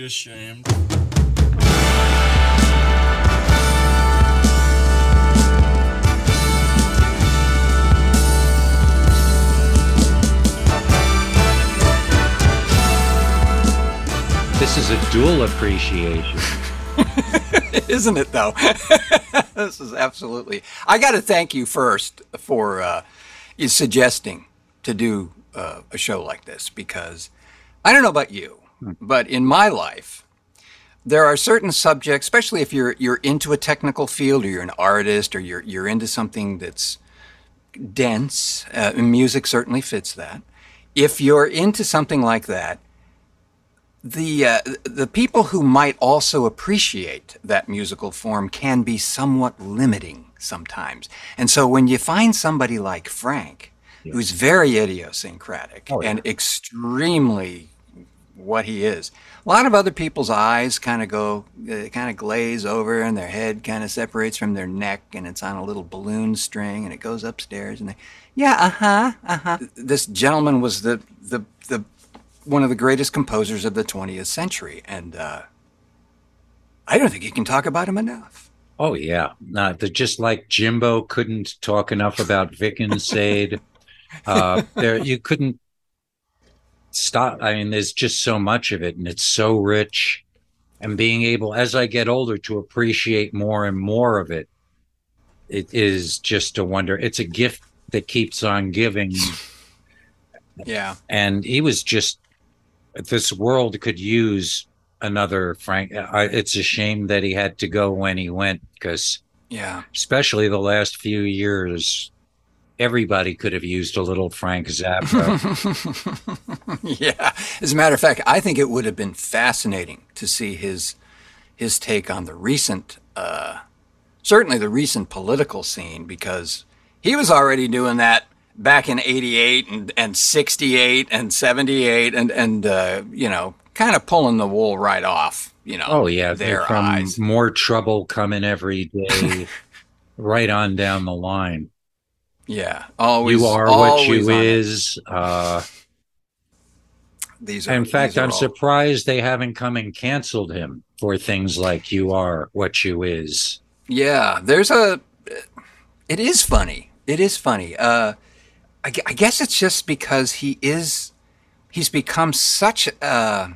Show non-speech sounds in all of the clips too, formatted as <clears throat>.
be ashamed. This is a dual appreciation. <laughs> <laughs> Isn't it though? <laughs> this is absolutely. I got to thank you first for uh, you suggesting to do uh, a show like this because I don't know about you, but in my life, there are certain subjects, especially if you're you're into a technical field or you're an artist or you're you're into something that's dense. Uh, music certainly fits that. If you're into something like that, the uh, the people who might also appreciate that musical form can be somewhat limiting sometimes. And so when you find somebody like Frank, who's very idiosyncratic Oh, yeah. and extremely what he is, a lot of other people's eyes kind of go, uh, kind of glaze over, and their head kind of separates from their neck, and it's on a little balloon string, and it goes upstairs, and they, yeah, uh huh, uh huh. This gentleman was the the the one of the greatest composers of the 20th century, and uh, I don't think you can talk about him enough. Oh yeah, no, the, just like Jimbo couldn't talk enough about Vic and Sade. <laughs> uh, there, you couldn't stop. I mean, there's just so much of it, and it's so rich. And being able, as I get older, to appreciate more and more of it, it is just a wonder. It's a gift that keeps on giving. <laughs> Yeah, and he was just this world could use another frank I, it's a shame that he had to go when he went because yeah, especially the last few years everybody could have used a little frank zappa <laughs> yeah. As a matter of fact, I think it would have been fascinating to see his his take on the recent, uh, certainly the recent political scene, because he was already doing that back in '88 and, and '68 and '78, and and uh, you know, kind of pulling the wool right off. You know, oh yeah their eyes. more trouble coming every day <laughs> right on down the line Yeah, always. you are what you is. uh These are, in fact i'm all- surprised they haven't come and canceled him for things like you are what you is Yeah, there's a. It is funny. It is funny. Uh, I, I guess it's just because he is. He's become such a,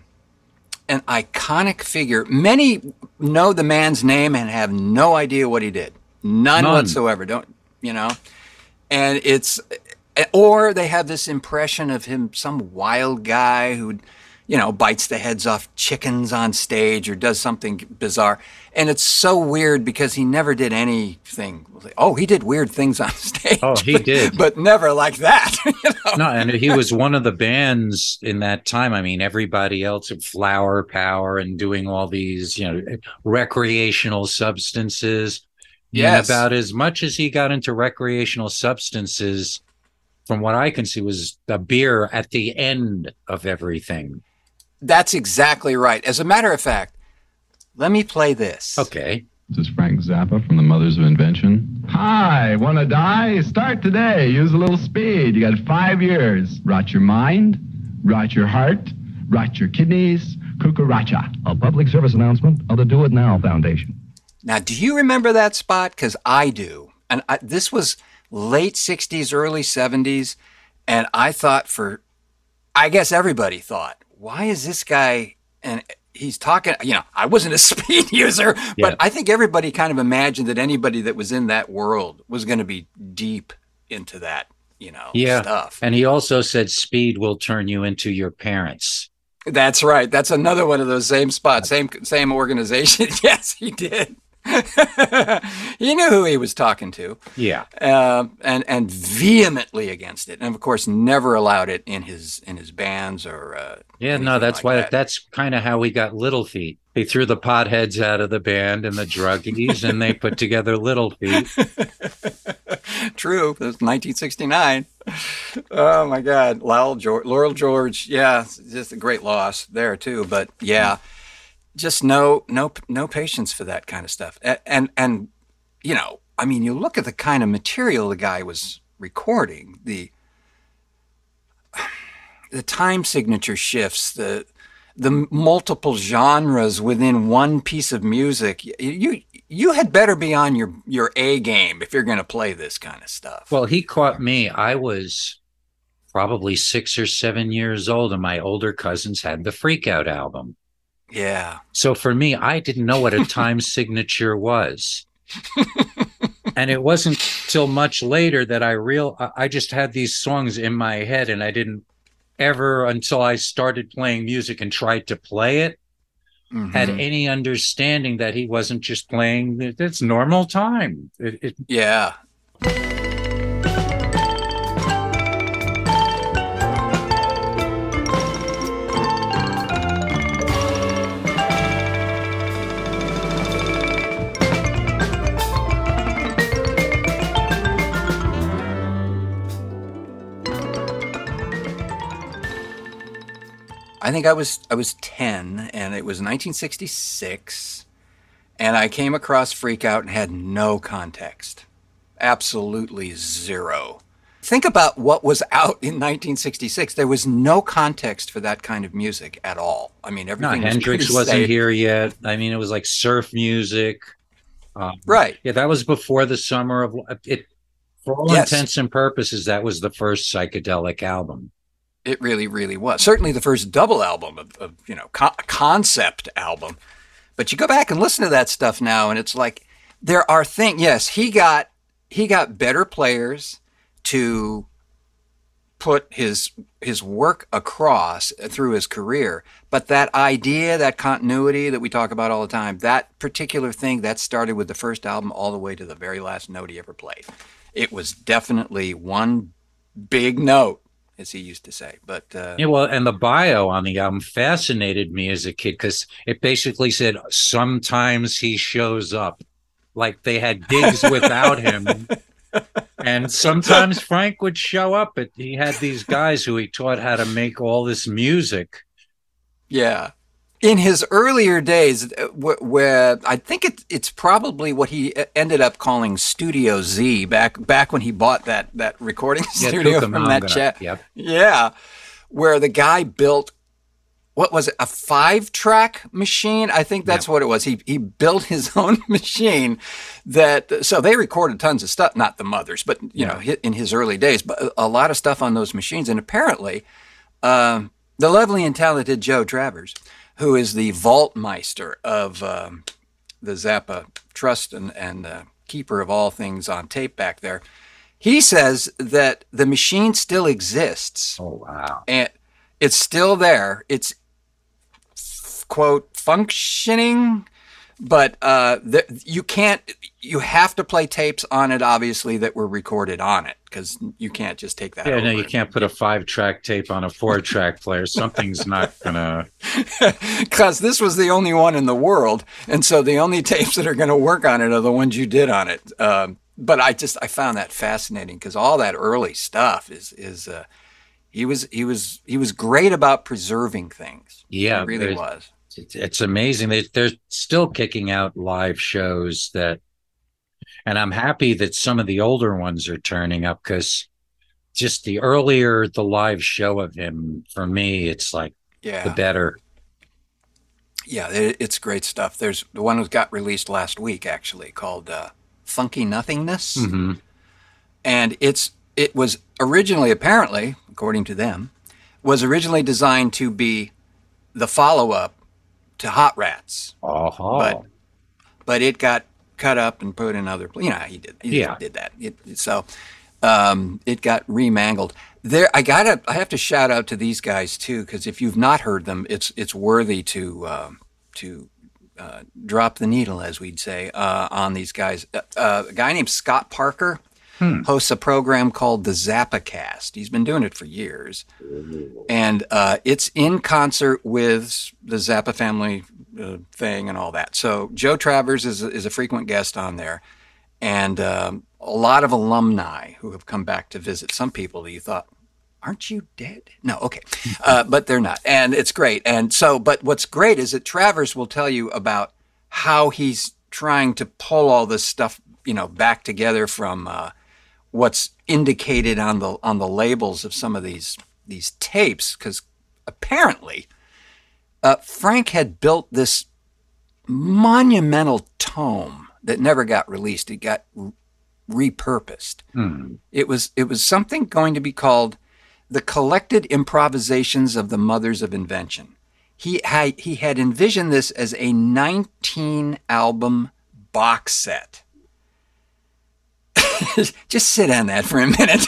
an iconic figure. Many know the man's name and have no idea what he did. None, None. whatsoever. Don't you know? And it's, or they have this impression of him, some wild guy who, you know, bites the heads off chickens on stage or does something bizarre. And it's so weird because he never did anything. Oh, he did weird things on <laughs> stage. Oh, he did. but never like that. <laughs> you know? no, and he was one of the bands in that time. I mean, everybody else Flower Power and doing all these, you know, recreational substances. And about as much as he got into recreational substances, from what I can see, was the beer at the end of everything. That's exactly right. As a matter of fact, let me play this. Okay. This is Frank Zappa from the Mothers of Invention. Hi, wanna die? Start today. Use a little speed. You got five years. Rot your mind, rot your heart, rot your kidneys, cucaracha. A public service announcement of the Do It Now Foundation. Now, do you remember that spot? Because I do. And I, this was late 60s, early 70s. And I thought for, I guess everybody thought, why is this guy, and he's talking, you know, I wasn't a <laughs> speed user, Yeah. but I think everybody kind of imagined that anybody that was in that world was going to be deep into that, you know, Yeah. stuff. And he also said speed will turn you into your parents. That's right. That's another one of those same spots, same same organization. <laughs> yes, he did. <laughs> he knew who he was talking to, Yeah. uh, and and vehemently against it, and of course never allowed it in his in his bands or. Uh, Yeah, no, that's like why that. that's kind of how we got Little Feat. They threw the potheads out of the band and the druggies, and they put together Little Feat. <laughs> True. It was 1969. Oh my God, Lowell George, Lowell George. Yeah, just a great loss there too. But yeah, just no, no, no patience for that kind of stuff. And and, and you know, I mean, you look at the kind of material the guy was recording. The the time signature shifts. The the multiple genres within one piece of music. You you had better be on your your A game if you're going to play this kind of stuff. Well, he caught me. I was probably six or seven years old, and my older cousins had the Freak Out album. Yeah. So for me, I didn't know what a time <laughs> signature was. <laughs> and it wasn't till much later that I real I just had these songs in my head and I didn't ever until I started playing music and tried to play it mm-hmm. had any understanding that he wasn't just playing it's normal time. It, it, yeah. I think I was I was 10 and it was 1966 and I came across Freak Out and had no context. Absolutely zero. Think about what was out in 1966. There was no context for that kind of music at all. I mean, everything. No, was Hendrix wasn't safe. here yet. I mean, it was like surf music. Um, right. Yeah, that was before the summer of it. For all yes. intents and purposes, that was the first psychedelic album. It really, really was. Certainly the first double album of, of you know, co- concept album. But you go back and listen to that stuff now, and it's like there are things. Yes, he got he got better players to put his his work across through his career but that idea that continuity that we talk about all the time that particular thing that started with the first album all the way to the very last note he ever played it was definitely one big note as he used to say. But uh, yeah, well, and the bio on the album fascinated me as a kid because it basically said sometimes he shows up, like they had gigs without him. <laughs> and sometimes Frank would show up, but he had these guys who he taught how to make all this music. Yeah, in his earlier days, uh, where I think it, it's probably what he uh, ended up calling Studio Z back back when he bought that that recording yeah, studio from that chat. Yep. Yeah, where the guy built what was it a five track machine i think that's yep. what it was he he built his <laughs> own machine that so they recorded tons of stuff not the mothers but you yeah. know in his early days but a lot of stuff on those machines and apparently um, the lovely and talented joe travers who is the vaultmeister of um, the Zappa Trust and, and uh, keeper of all things on tape back there. He says that the machine still exists. Oh, wow. And it's still there. It's, quote, functioning but uh, the, you can't you have to play tapes on it obviously that were recorded on it because you can't just take that yeah no you can't put a five track tape on a four track player. Something's not gonna <laughs> because this was the only one in the world and so the only tapes that are going to work on it are the ones you did on it. Um, but i just i found that fascinating because all that early stuff is is uh, he was he was he was great about preserving things. Yeah he really was it's amazing. They, they're still kicking out live shows that, and I'm happy that some of the older ones are turning up because just the earlier the live show of him for me, it's like yeah. the better. Yeah, it, it's great stuff. There's the one that got released last week actually called uh, Funky Nothingness, mm-hmm. and it's it was originally apparently, according to them, was originally designed to be the follow up to Hot Rats. Uh-huh. But but it got cut up and put in other. You know, he did. He yeah. did that. It, so um, it got remangled. There, I gotta. I have to shout out to these guys too, because if you've not heard them, it's it's worthy to um, to uh, drop the needle, as we'd say, uh, on these guys. Uh, uh a guy named Scott Parker hmm. hosts a program called the Zappacast. He's been doing it for years, and uh, it's in concert with the Zappa family uh, thing and all that. So Joe Travers is is a frequent guest on there, and um, a lot of alumni who have come back to visit. Some people that you thought aren't you dead? No, okay. <laughs> Uh, but they're not. And it's great. And so, but what's great is that Travers will tell you about how he's trying to pull all this stuff, you know, back together from uh, what's indicated on the on the labels of some of these these tapes because apparently uh, Frank had built this monumental tome that never got released. It got repurposed. Hmm. It was it was something going to be called the collected improvisations of the mothers of invention. He had, he had envisioned this as a 19 album box set. <laughs> Just sit on that for a minute.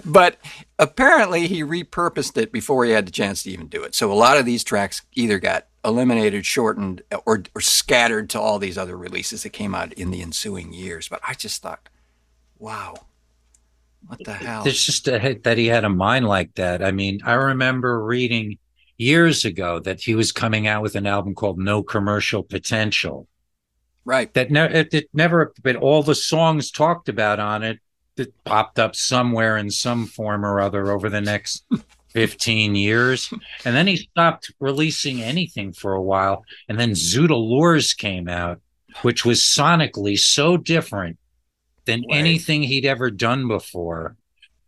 <laughs> but apparently he repurposed it before he had the chance to even do it. So a lot of these tracks either got eliminated, shortened, or, or scattered to all these other releases that came out in the ensuing years. But I just thought, wow, what the hell? It's just a, that he had a mind like that. I mean, I remember reading years ago that he was coming out with an album called No Commercial Potential. Right. That never, it, it never, but all the songs talked about on it that popped up somewhere in some form or other over the next <laughs> 15 years. And then he stopped releasing anything for a while. And then Zoot Allures came out, which was sonically so different than Right. anything he'd ever done before.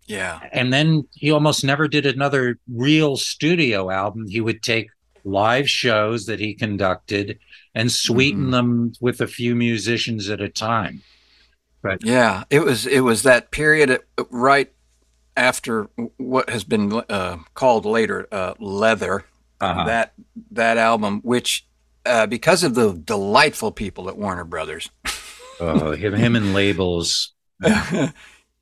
Yeah. And then he almost never did another real studio album. He would take live shows that he conducted and sweeten Mhm. them with a few musicians at a time. But Yeah, it was it was that period at- right after what has been uh, called later uh, leather. Uh-huh. That that album, which uh, because of the delightful people at Warner Brothers, <laughs> Oh, him, him and labels. <laughs>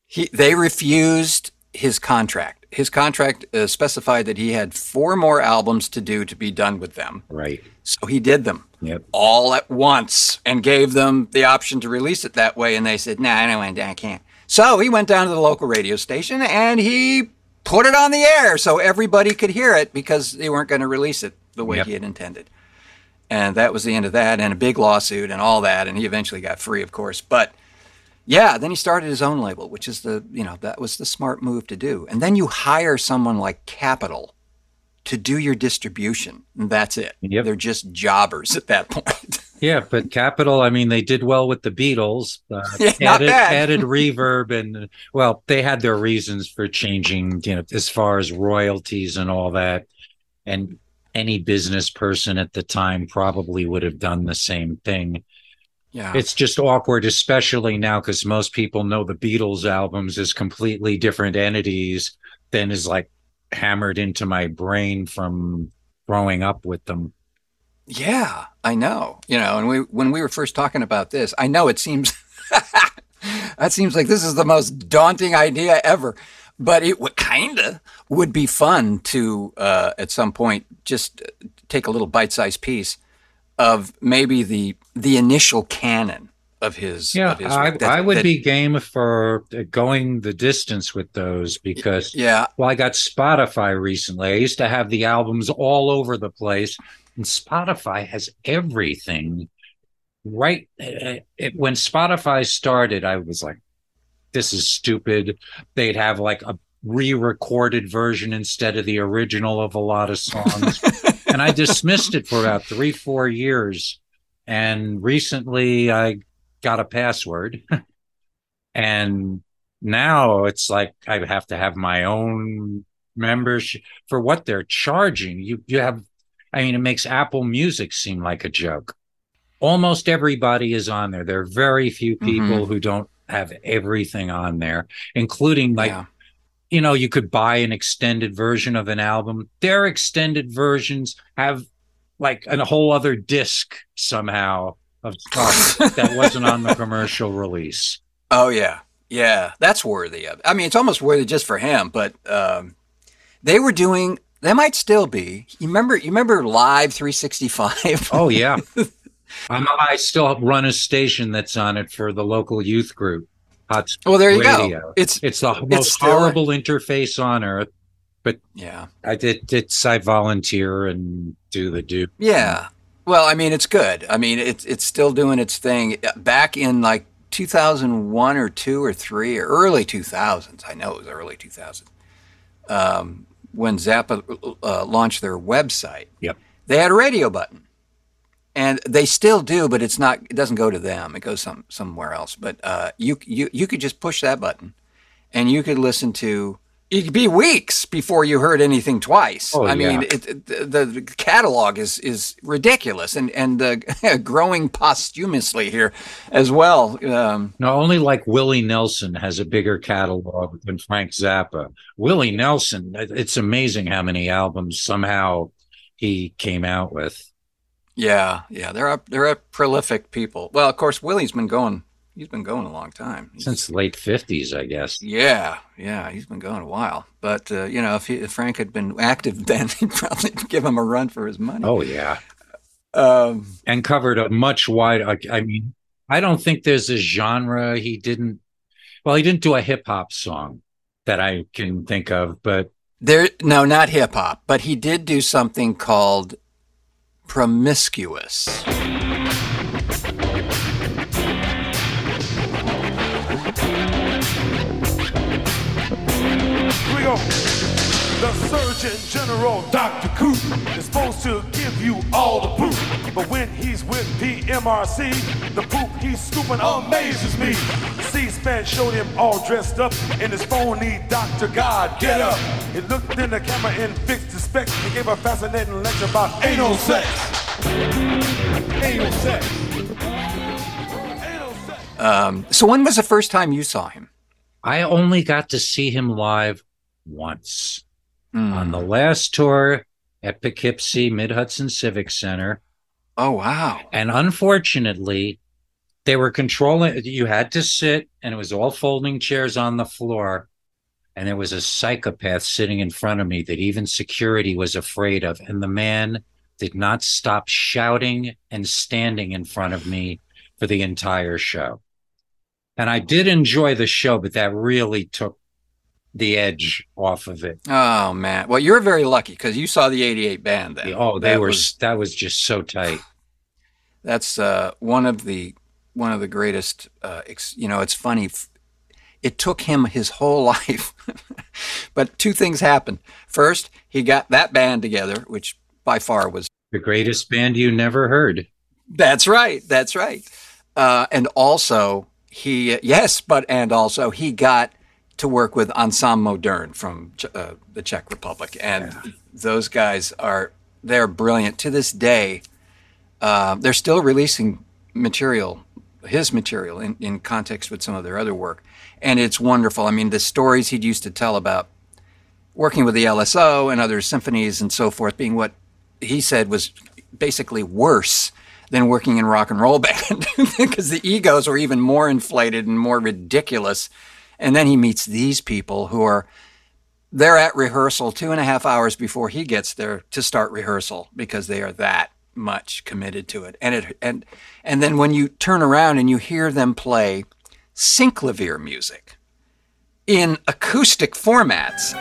he they refused his contract. His contract uh, specified that he had four more albums to do to be done with them. Right. So he did them Yep. all at once and gave them the option to release it that way. And they said, "No, nah, I don't want. to. I can't." So he went down to the local radio station and he put it on the air so everybody could hear it because they weren't going to release it the way Yep. he had intended. And that was the end of that, and a big lawsuit and all that. And he eventually got free, of course. But yeah, then he started his own label, which is the you know that was the smart move to do. And then you hire someone like Capitol to do your distribution, and that's it. Yep. They're just jobbers at that point. <laughs> Yeah, but Capitol, I mean, they did well with the Beatles. Uh, <laughs> Yeah, not added, bad. added <laughs> reverb and well, they had their reasons for changing, you know, as far as royalties and all that. And any business person at the time probably would have done the same thing. Yeah. It's just awkward, especially now, because most people know the Beatles albums as completely different entities than is like hammered into my brain from growing up with them. Yeah, I know. You know, and we when we were first talking about this, I know it seems <laughs> that seems like this is the most daunting idea ever, but it would kinda would be fun to uh, at some point just take a little bite-sized piece of maybe the the initial canon of his. Yeah, of his I, that- I would that- be game for going the distance with those because, Yeah, well, I got Spotify recently. I used to have the albums all over the place, and Spotify has everything. Right uh, it, when Spotify started, I was like, "This is stupid." They'd have like a re-recorded version instead of the original of a lot of songs, <laughs> and I dismissed it for about three, four years. And recently, I got a password <laughs> and now it's like I have to have my own membership for what they're charging. You you have I mean it makes Apple Music seem like a joke. Almost everybody is on there. There are very few mm-hmm. people who don't have everything on there, including like yeah. You know, you could buy an extended version of an album. Their extended versions have like a whole other disc somehow of stuff that wasn't on the commercial release. <laughs> Oh yeah, yeah, that's worthy of. I mean, it's almost worthy just for him. But um, they were doing. They might still be. You remember? You remember Live 365? <laughs> Oh yeah. I'm, I still run a station that's on it for the local youth group. Hot well, there you Radio. go. It's It's the most still- horrible interface on earth. But yeah, I did. It's I volunteer and do the do. yeah. Well, I mean, it's good. I mean, it's it's still doing its thing. Back in like 2001 or two or three or early 2000s. I know it was early 2000s. Um, when Zappa uh, launched their website, Yep. they had a radio button and they still do but it's not it doesn't go to them it goes some somewhere else but uh, you you you could just push that button and you could listen to it'd be weeks before you heard anything twice. Oh, I mean, yeah. it, it- the, the catalog is is ridiculous and and uh, <laughs> growing posthumously here as well. Um, No, only like Willie Nelson has a bigger catalog than Frank Zappa. Willie Nelson, it's amazing how many albums somehow he came out with. Yeah, yeah, they're a, they're a prolific people. Well, of course, Willie's been going. He's been going a long time. He's- Since late 50s, I guess. Yeah, yeah, he's been going a while. But uh, you know, if, he, if Frank had been active <laughs> then, he'd probably <laughs> give him a run for his money. Oh, yeah. Um, And covered a much wider. I, I mean, I don't think there's a genre he didn't. Well, he didn't do a hip hop song that I can think of, but there, no, not hip hop, but he did do something called promiscuous. Here we go. The Surgeon General, Dr. Koop, is supposed to give you all the poop. But when he's with PMRC, the poop he's scooping amazes me. C-SPAN showed him all dressed up in his phony Dr. God get up. He looked in the camera and fixed his specs. He gave a fascinating lecture about anal sex. Anal sex. Um, so when was the first time you saw him? I only got to see him live once. Hmm. on the last tour at Poughkeepsie Mid Hudson Civic Center. Oh wow! And unfortunately, they were controlling, you had to sit, and it was all folding chairs on the floor. And there was a psychopath sitting in front of me that even security was afraid of. And the man did not stop shouting and standing in front of me for the entire show. And I did enjoy the show, but that really took the edge off of it. Oh man! Well, you're very lucky because you saw the '88 band then. Oh, they That were was- that was just so tight. <sighs> that's uh, one of the one of the greatest. Uh, ex- you know, it's funny. It took him his whole <laughs> life, but two things happened. First, he got that band together, which by far was. The greatest band you never heard. That's right. That's right. Uh, and also, he yes, but and also he got to work with Ensemble Modern from uh, the Czech Republic, and those guys are they're brilliant to this day. Uh, they're still releasing material, his material, in, in context with some of their other work, and it's wonderful. I mean, the stories he'd used to tell about working with the LSO and other symphonies and so forth, being what he said was basically worse than working in rock and roll <laughs> band because the egos were even more inflated and more ridiculous. And then he meets these people who are they're at rehearsal two and a half hours before he gets there to start rehearsal because they are that much committed to it. And it and and then when you turn around and you hear them play synclavier music in acoustic formats.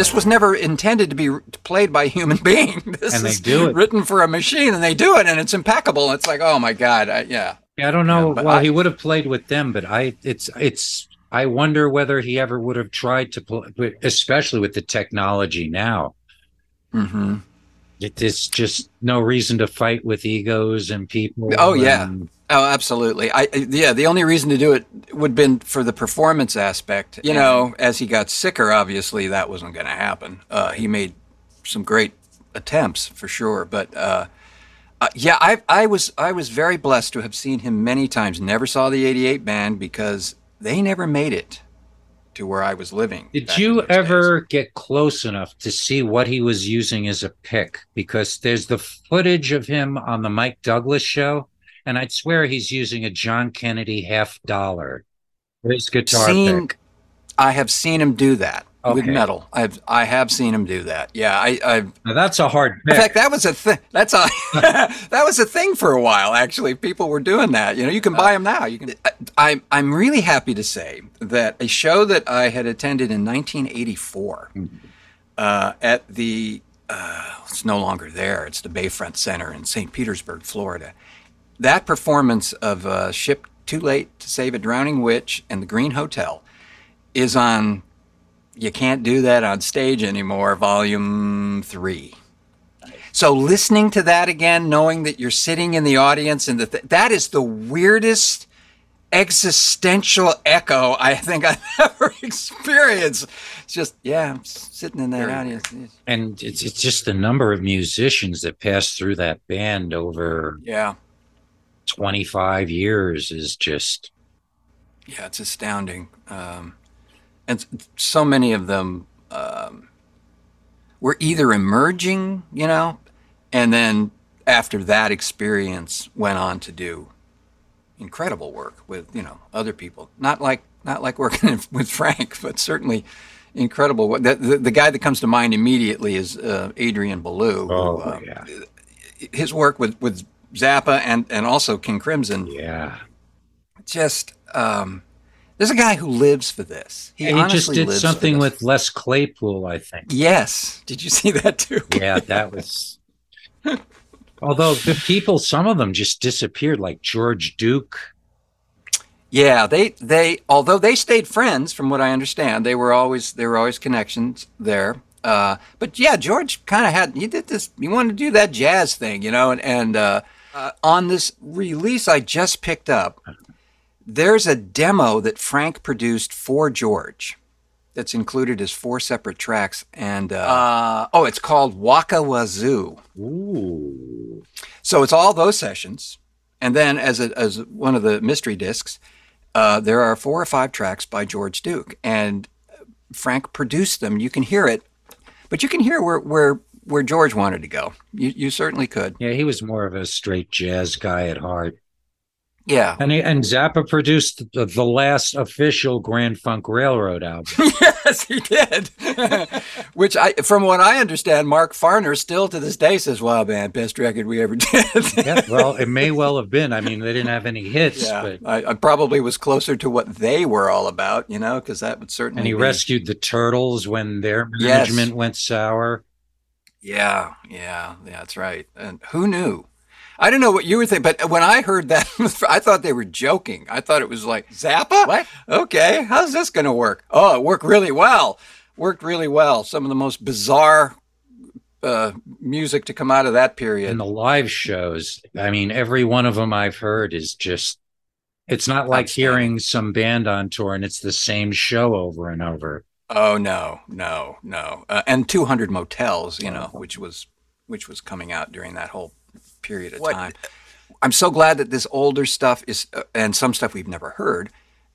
This was never intended to be played by a human <laughs> being. This And they is do it. written for a machine, and they do it, and it's impeccable. It's like, oh my god, I, yeah. Yeah, I don't know. Yeah, well, I- he would have played with them, but I it's it's I wonder whether he ever would have tried to play, especially with the technology now. hmm It, there's just no reason to fight with egos and people. Oh, yeah. and- Oh, absolutely. I I- yeah. The only reason to do it would have been for the performance aspect. You know, as he got sicker, obviously that wasn't going to happen. Uh, he made some great attempts for sure, but uh, uh, yeah, I I was I was very blessed to have seen him many times. Never saw the '88 band because they never made it to where I was living. Did you ever days. get close enough to see what he was using as a pick? Because there's the footage of him on the Mike Douglas show, and I'd swear he's using a John Kennedy half dollar his guitar seen? pick. I have seen him do that with metal. I've I have seen him do that. Yeah, I I've Now that's a hard In fact, that was a thing. That's a <laughs> that was a thing for a while. Actually, people were doing that. You know, you can buy them now. You can. I'm I'm really happy to say that a show that I had attended in 1984 uh, at the uh, it's no longer there. It's the Bayfront Center in St. Petersburg, Florida. That performance of uh, Ship Too Late to Save a Drowning Witch and the Green Hotel is on, you can't do that on stage anymore, volume three. So listening to that again, knowing that you're sitting in the audience and that that is the weirdest existential echo I think I've <laughs> ever experienced. It's just yeah, I'm sitting in that Very audience. And it's it's just the number of musicians that passed through that band over Yeah, 25 years is just yeah, it's astounding. Um, and so many of them um, were either emerging, you know, and then after that experience went on to do incredible work with you know other people. Not like not like working <laughs> with Frank, but certainly incredible. The, the, the guy that comes to mind immediately is uh, Adrian Belew. who, oh uh, yeah. his work with with Zappa and and also King Crimson Yeah. just um, there's a guy who lives for this. He just did something with Les Claypool, I think. Yes. Did you see that too? <laughs> Yeah, that was. Although the people, some of them just disappeared, like George Duke. Yeah, they they although they stayed friends, from what I understand, they were always there were always connections there. Uh, but yeah, George kind of had he did this. He wanted to do that jazz thing, you know, and and uh, uh, on this release I just picked up, there's a demo that Frank produced for George. That's included as four separate tracks, and uh, uh, oh, it's called Waka Wazoo. Ooh. So it's all those sessions, and then as a, as one of the mystery discs, uh, there are four or five tracks by George Duke, and Frank produced them. You can hear it, but you can hear where where where George wanted to go. You you certainly could. Yeah, he was more of a straight jazz guy at heart. Yeah. And he, and Zappa produced the, the last official Grand Funk Railroad album. <laughs> yes, he did. <laughs> Which I, from what I understand, Mark Farner still to this day says, "Wow, man, best record we ever <laughs> did." yeah, well, it may well have been. I mean, they didn't have any hits, Yeah, but I, I probably was closer to what they were all about, you know, because that would certainly. and he be- rescued the Turtles when their Yes. management went sour. Yeah, yeah, yeah, that's right. And who knew? I don't know what you were thinking, but when I heard that, <laughs> I thought they were joking. I thought it was like Zappa. What? Okay, how's this going to work? Oh, it worked really well. Worked really well. Some of the most bizarre uh, music to come out of that period. And the live shows, I mean, every one of them I've heard is just, it's not like hearing some band on tour and it's the same show over and over. Oh no, no, no. Uh, and 200 Motels, you know, which was which was coming out during that whole period of time. I'm so glad that this older stuff is uh, and some stuff we've never heard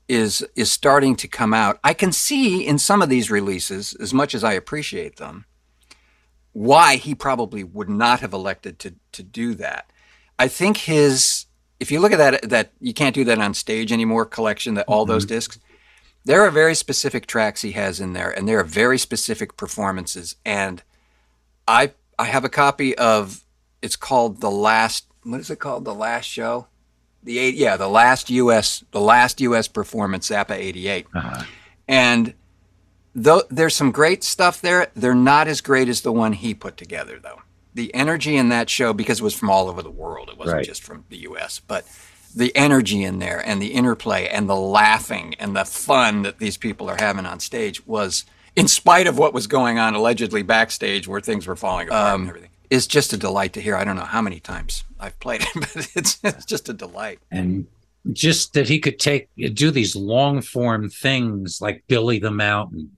is is starting to come out. I can see in some of these releases as much as I appreciate them why he probably would not have elected to to do that. I think his if you look at that that you can't do that on stage anymore collection that all those discs there are very specific tracks he has in there and there are very specific performances and i i have a copy of it's called the last what is it called? The last show? The eight yeah the last us the last us performance zappa 88 Uh-huh. and though there's some great stuff there. They're not as great as the one he put together though. The energy in that show because it was from all over the world it wasn't Right. just from the us but the energy in there and the interplay and the laughing and the fun that these people are having on stage was in spite of what was going on allegedly backstage where things were falling apart and everything is just a delight to hear i don't know how many times i've played it <laughs> but it's, it's just a delight And just that he could take, do these long form things like Billy the Mountain.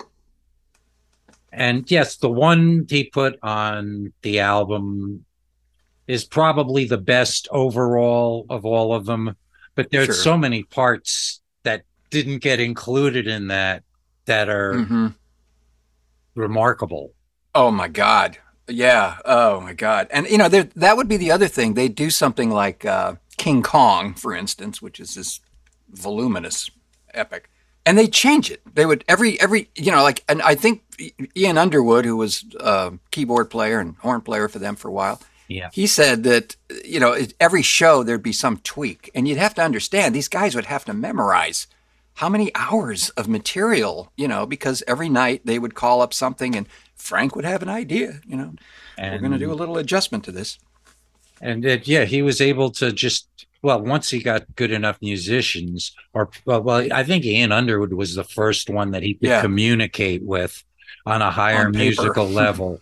And yes, the one he put on the album is probably the best overall of all of them. But there's Sure. so many parts that didn't get included in that that are Mhm. remarkable. Oh my God. Yeah. Oh my God. And you know, that would be the other thing. They do something like uh, King Kong, for instance, which is this voluminous epic, and they change it. They would every every you know like, and I think Ian Underwood, who was a keyboard player and horn player for them for a while. Yeah. He said that you know every show there'd be some tweak, and you'd have to understand these guys would have to memorize how many hours of material, you know, because every night they would call up something and Frank would have an idea, you know, and, we're going to do a little adjustment to this. And it, yeah, he was able to just well, once he got good enough musicians, or well, well, I think Ian Underwood was the first one that he could Yeah. communicate with on a higher On musical <laughs> level.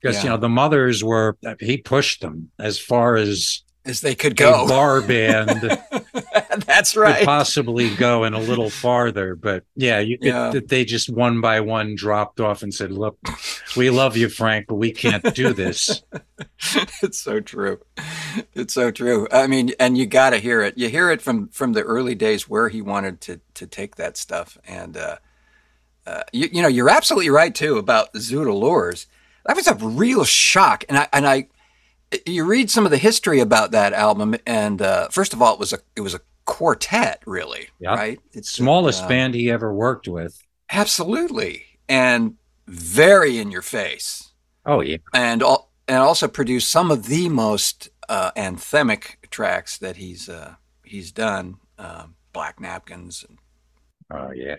Because you know the mothers were he pushed them as far as As they could go. bar band <laughs> That's could right. possibly go and a little <laughs> farther. But yeah, you could, Yeah. that they just one by one dropped off and said, "Look, we love you, Frank, but we can't do this." <laughs> it's so true. It's so true. I mean, and you got to hear it. You hear it from from the early days where he wanted to to take that stuff. And uh, uh, you, you know, you're absolutely right too about Zoot Allures. That was a real shock. And I and I, you read some of the history about that album, and uh, first of all, it was a it was a quartet, really, Yeah. right? It's Smallest uh, band he ever worked with. absolutely, and very in your face Oh yeah. and al- and also produced some of the most uh, anthemic tracks that he's uh, he's done. Um Black napkins. And, Oh yeah.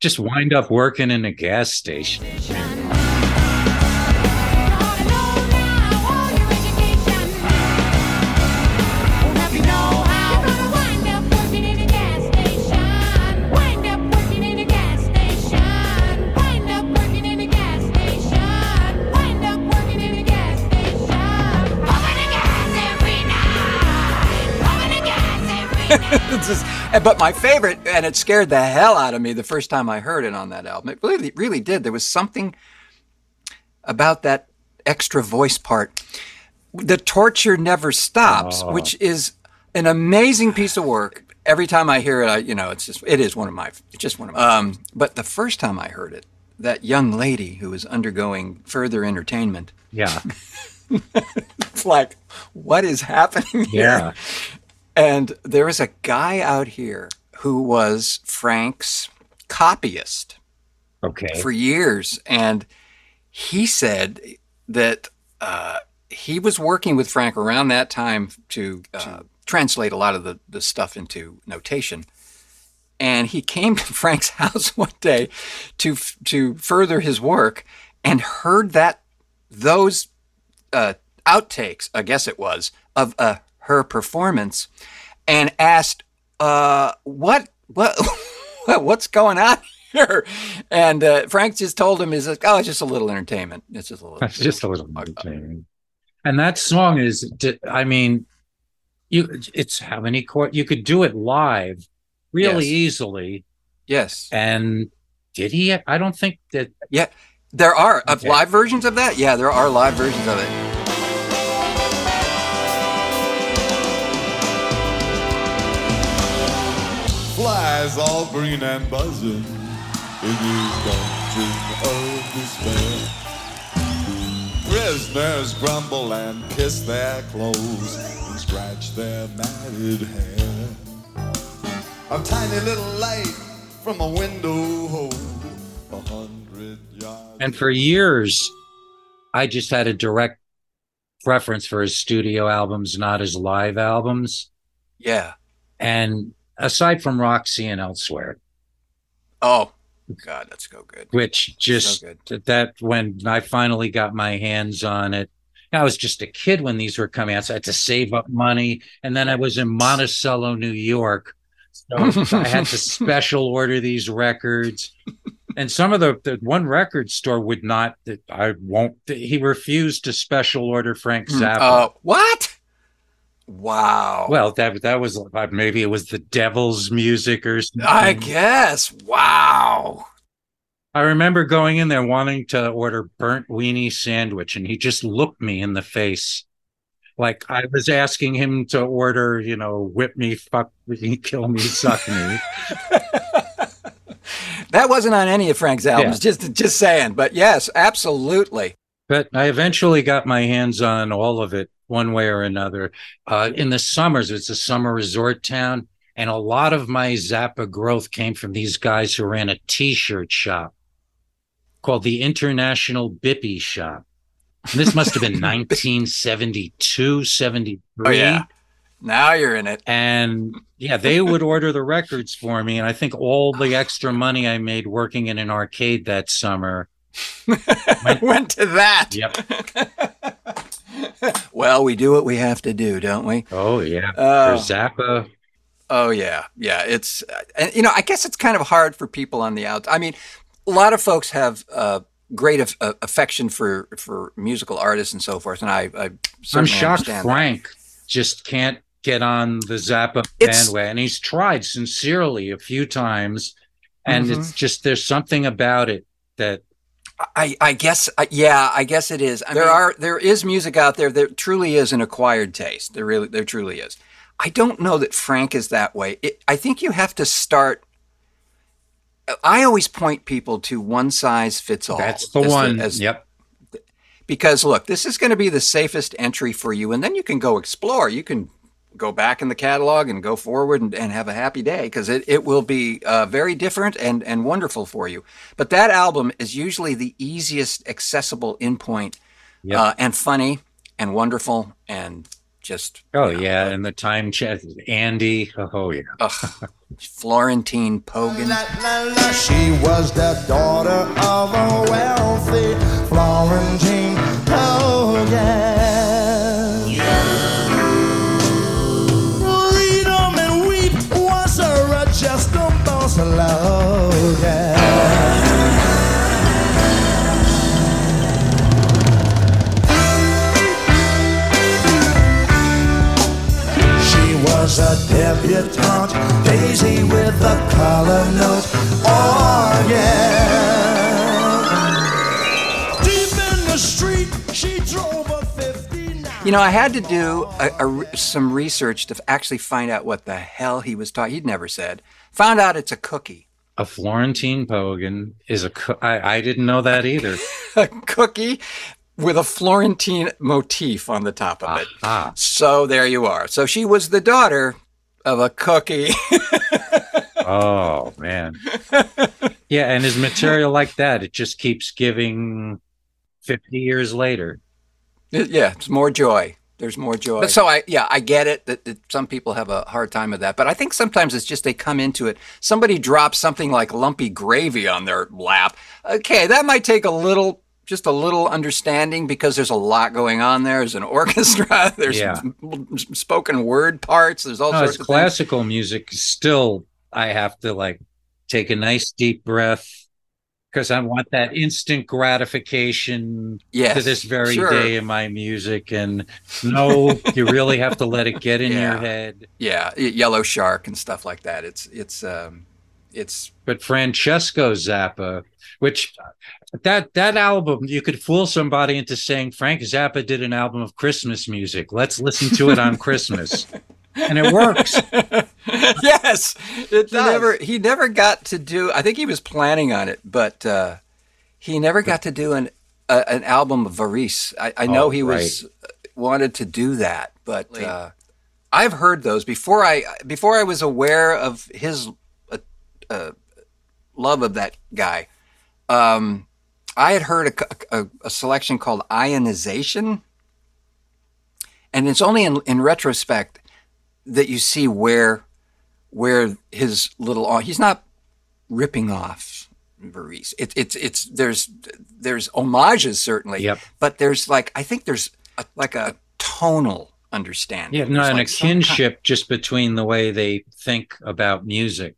Just wind up working in a gas station. <laughs> just- but my favorite, and it scared the hell out of me the first time I heard it on that album. It really, really did. There was something about that extra voice part. The torture never stops, Oh. which is an amazing piece of work. Every time I hear it, I, you know, it's just, it is one of my, it's just one of my. Um, but the first time I heard it, that young lady who was undergoing further entertainment, Yeah. <laughs> it's like, what is happening here? Yeah. And there was a guy out here who was Frank's copyist Okay. for years. And he said that uh, he was working with Frank around that time to, uh, translate a lot of the, the stuff into notation. And he came to <laughs> Frank's house one day to to further his work and heard that those uh, outtakes, I guess it was, of uh, her performance, and asked, uh, "What, what, <laughs> what's going on here?" And uh, Frank just told him, "Is like, oh, it's just a little entertainment. It's just a little." That's just a little entertaining. And that song is, I mean, you. It's how many chord? You could do it live, really Yes. easily. Yes, And did he? I don't think that. Yeah, there are uh, Okay. live versions of that. Yeah, there are live versions of it. Flies all green and buzzing in this dungeon of oh, despair. Prisoners grumble and kiss their clothes and scratch their matted hair. A tiny little light from a window hole a hundred yards. And for years, I just had a direct preference for his studio albums, not his live albums. Yeah. And aside from Roxy and elsewhere, Oh, God, that's so good. which just good. that- when I finally got my hands on it, I was just a kid when these were coming out, so I had to save up money, and then I was in Monticello, New York, so I had to <laughs> special order these records. And some of the, the one record store would not. that I won't. He refused to special order Frank Zappa. Uh, what? Wow. well, that that was uh, maybe it was the devil's music or something. I guess. Wow. I remember going in there wanting to order burnt weenie sandwich, and he just looked me in the face. Like I was asking him to order, you know, whip me, fuck me, <laughs> kill me, suck me. <laughs> That wasn't on any of Frank's albums. Yeah. Just, just saying. But yes, absolutely. But I eventually got my hands on all of it one way or another. Uh, in the summers, it's a summer resort town. And a lot of my Zappa growth came from these guys who ran a t shirt shop called the International Bippy Shop. And this must have been <laughs> 1972, 73. Oh, yeah. Now you're in it. And yeah, they would order the records for me. And I think all the extra money I made working in an arcade that summer. <laughs> Went, went to that. Yep. <laughs> <laughs> well, we do what we have to do, don't we? Oh yeah. Oh. For Zappa. Oh yeah, yeah. It's and you know I guess it's kind of hard for people on the out. I mean, a lot of folks have uh, great af- uh, affection for for musical artists and so forth, and I, I I'm shocked understand that. Frank just can't get on the Zappa It's- bandwagon. He's tried sincerely a few times, and Mhm. it's just there's something about it that I, I guess, I, yeah, I guess it is. there are, there is music out there that truly is an acquired taste. There really, there truly is. I don't know that Frank is that way. It, I think you have to start. Uh, I always point people to one size fits all. that's the as one. as- yep. because look, this is going to be the safest entry for you, and then you can go explore. You can go back in the catalog and go forward and, and have a happy day because it, it will be uh, very different and, and wonderful for you. But that album is usually the easiest accessible endpoint Yep. uh, and funny and wonderful and just Oh yeah, and the time chat, Andy. Oh yeah. ugh, Florentine Pogen. She was the daughter of a wealthy Florentine Pogen. She was a Daisy with a note. Oh yeah. Deep in the street, she drove a 59. You know, I had to do a, a some research to actually find out what the hell he was talking. He'd never said. Found out it's a cookie. A Florentine Pogen is a. co- I, I didn't know that either. <laughs> a cookie with a Florentine motif on the top of it. Ah, So there you are. So she was the daughter of a cookie. <laughs> oh man. Yeah, and his material like that, it just keeps giving. Fifty years later. yeah, it's more joy. There's more joy. But so I, yeah, I get it that, that some people have a hard time with that, but I think sometimes it's just they come into it. Somebody drops something like lumpy gravy on their lap. Okay, that might take a little, just a little understanding because there's a lot going on there. There's an orchestra. <laughs> There's Yeah. spoken word parts. There's all No, sorts it's of things. classical music. Still, I have to like take a nice deep breath because I want that instant gratification Yes, to this very sure. day in my music. And no, you really have to let it get in Yeah. your head. yeah yellow shark and stuff like that it's it's um it's But Francesco Zappa, which that that album, you could fool somebody into saying Frank Zappa did an album of Christmas music. Let's listen to it on Christmas. And it works. <laughs> <laughs> yes it does. never he never got to do i think he was planning on it but uh he never got to do an uh, an album of Varèse. I, I know Oh, he was wanted to do that, but uh, I've heard those before. I before I was aware of his uh, uh, love of that guy. Um, I had heard a, a, a selection called Ionization, and it's only in, in retrospect that you see where where his little he's not ripping off Varèse. It, it's it's there's there's homages certainly, Yep. but there's like I think there's a, like a tonal understanding. Yeah, no, and like a some kind- kinship just between the way they think about music.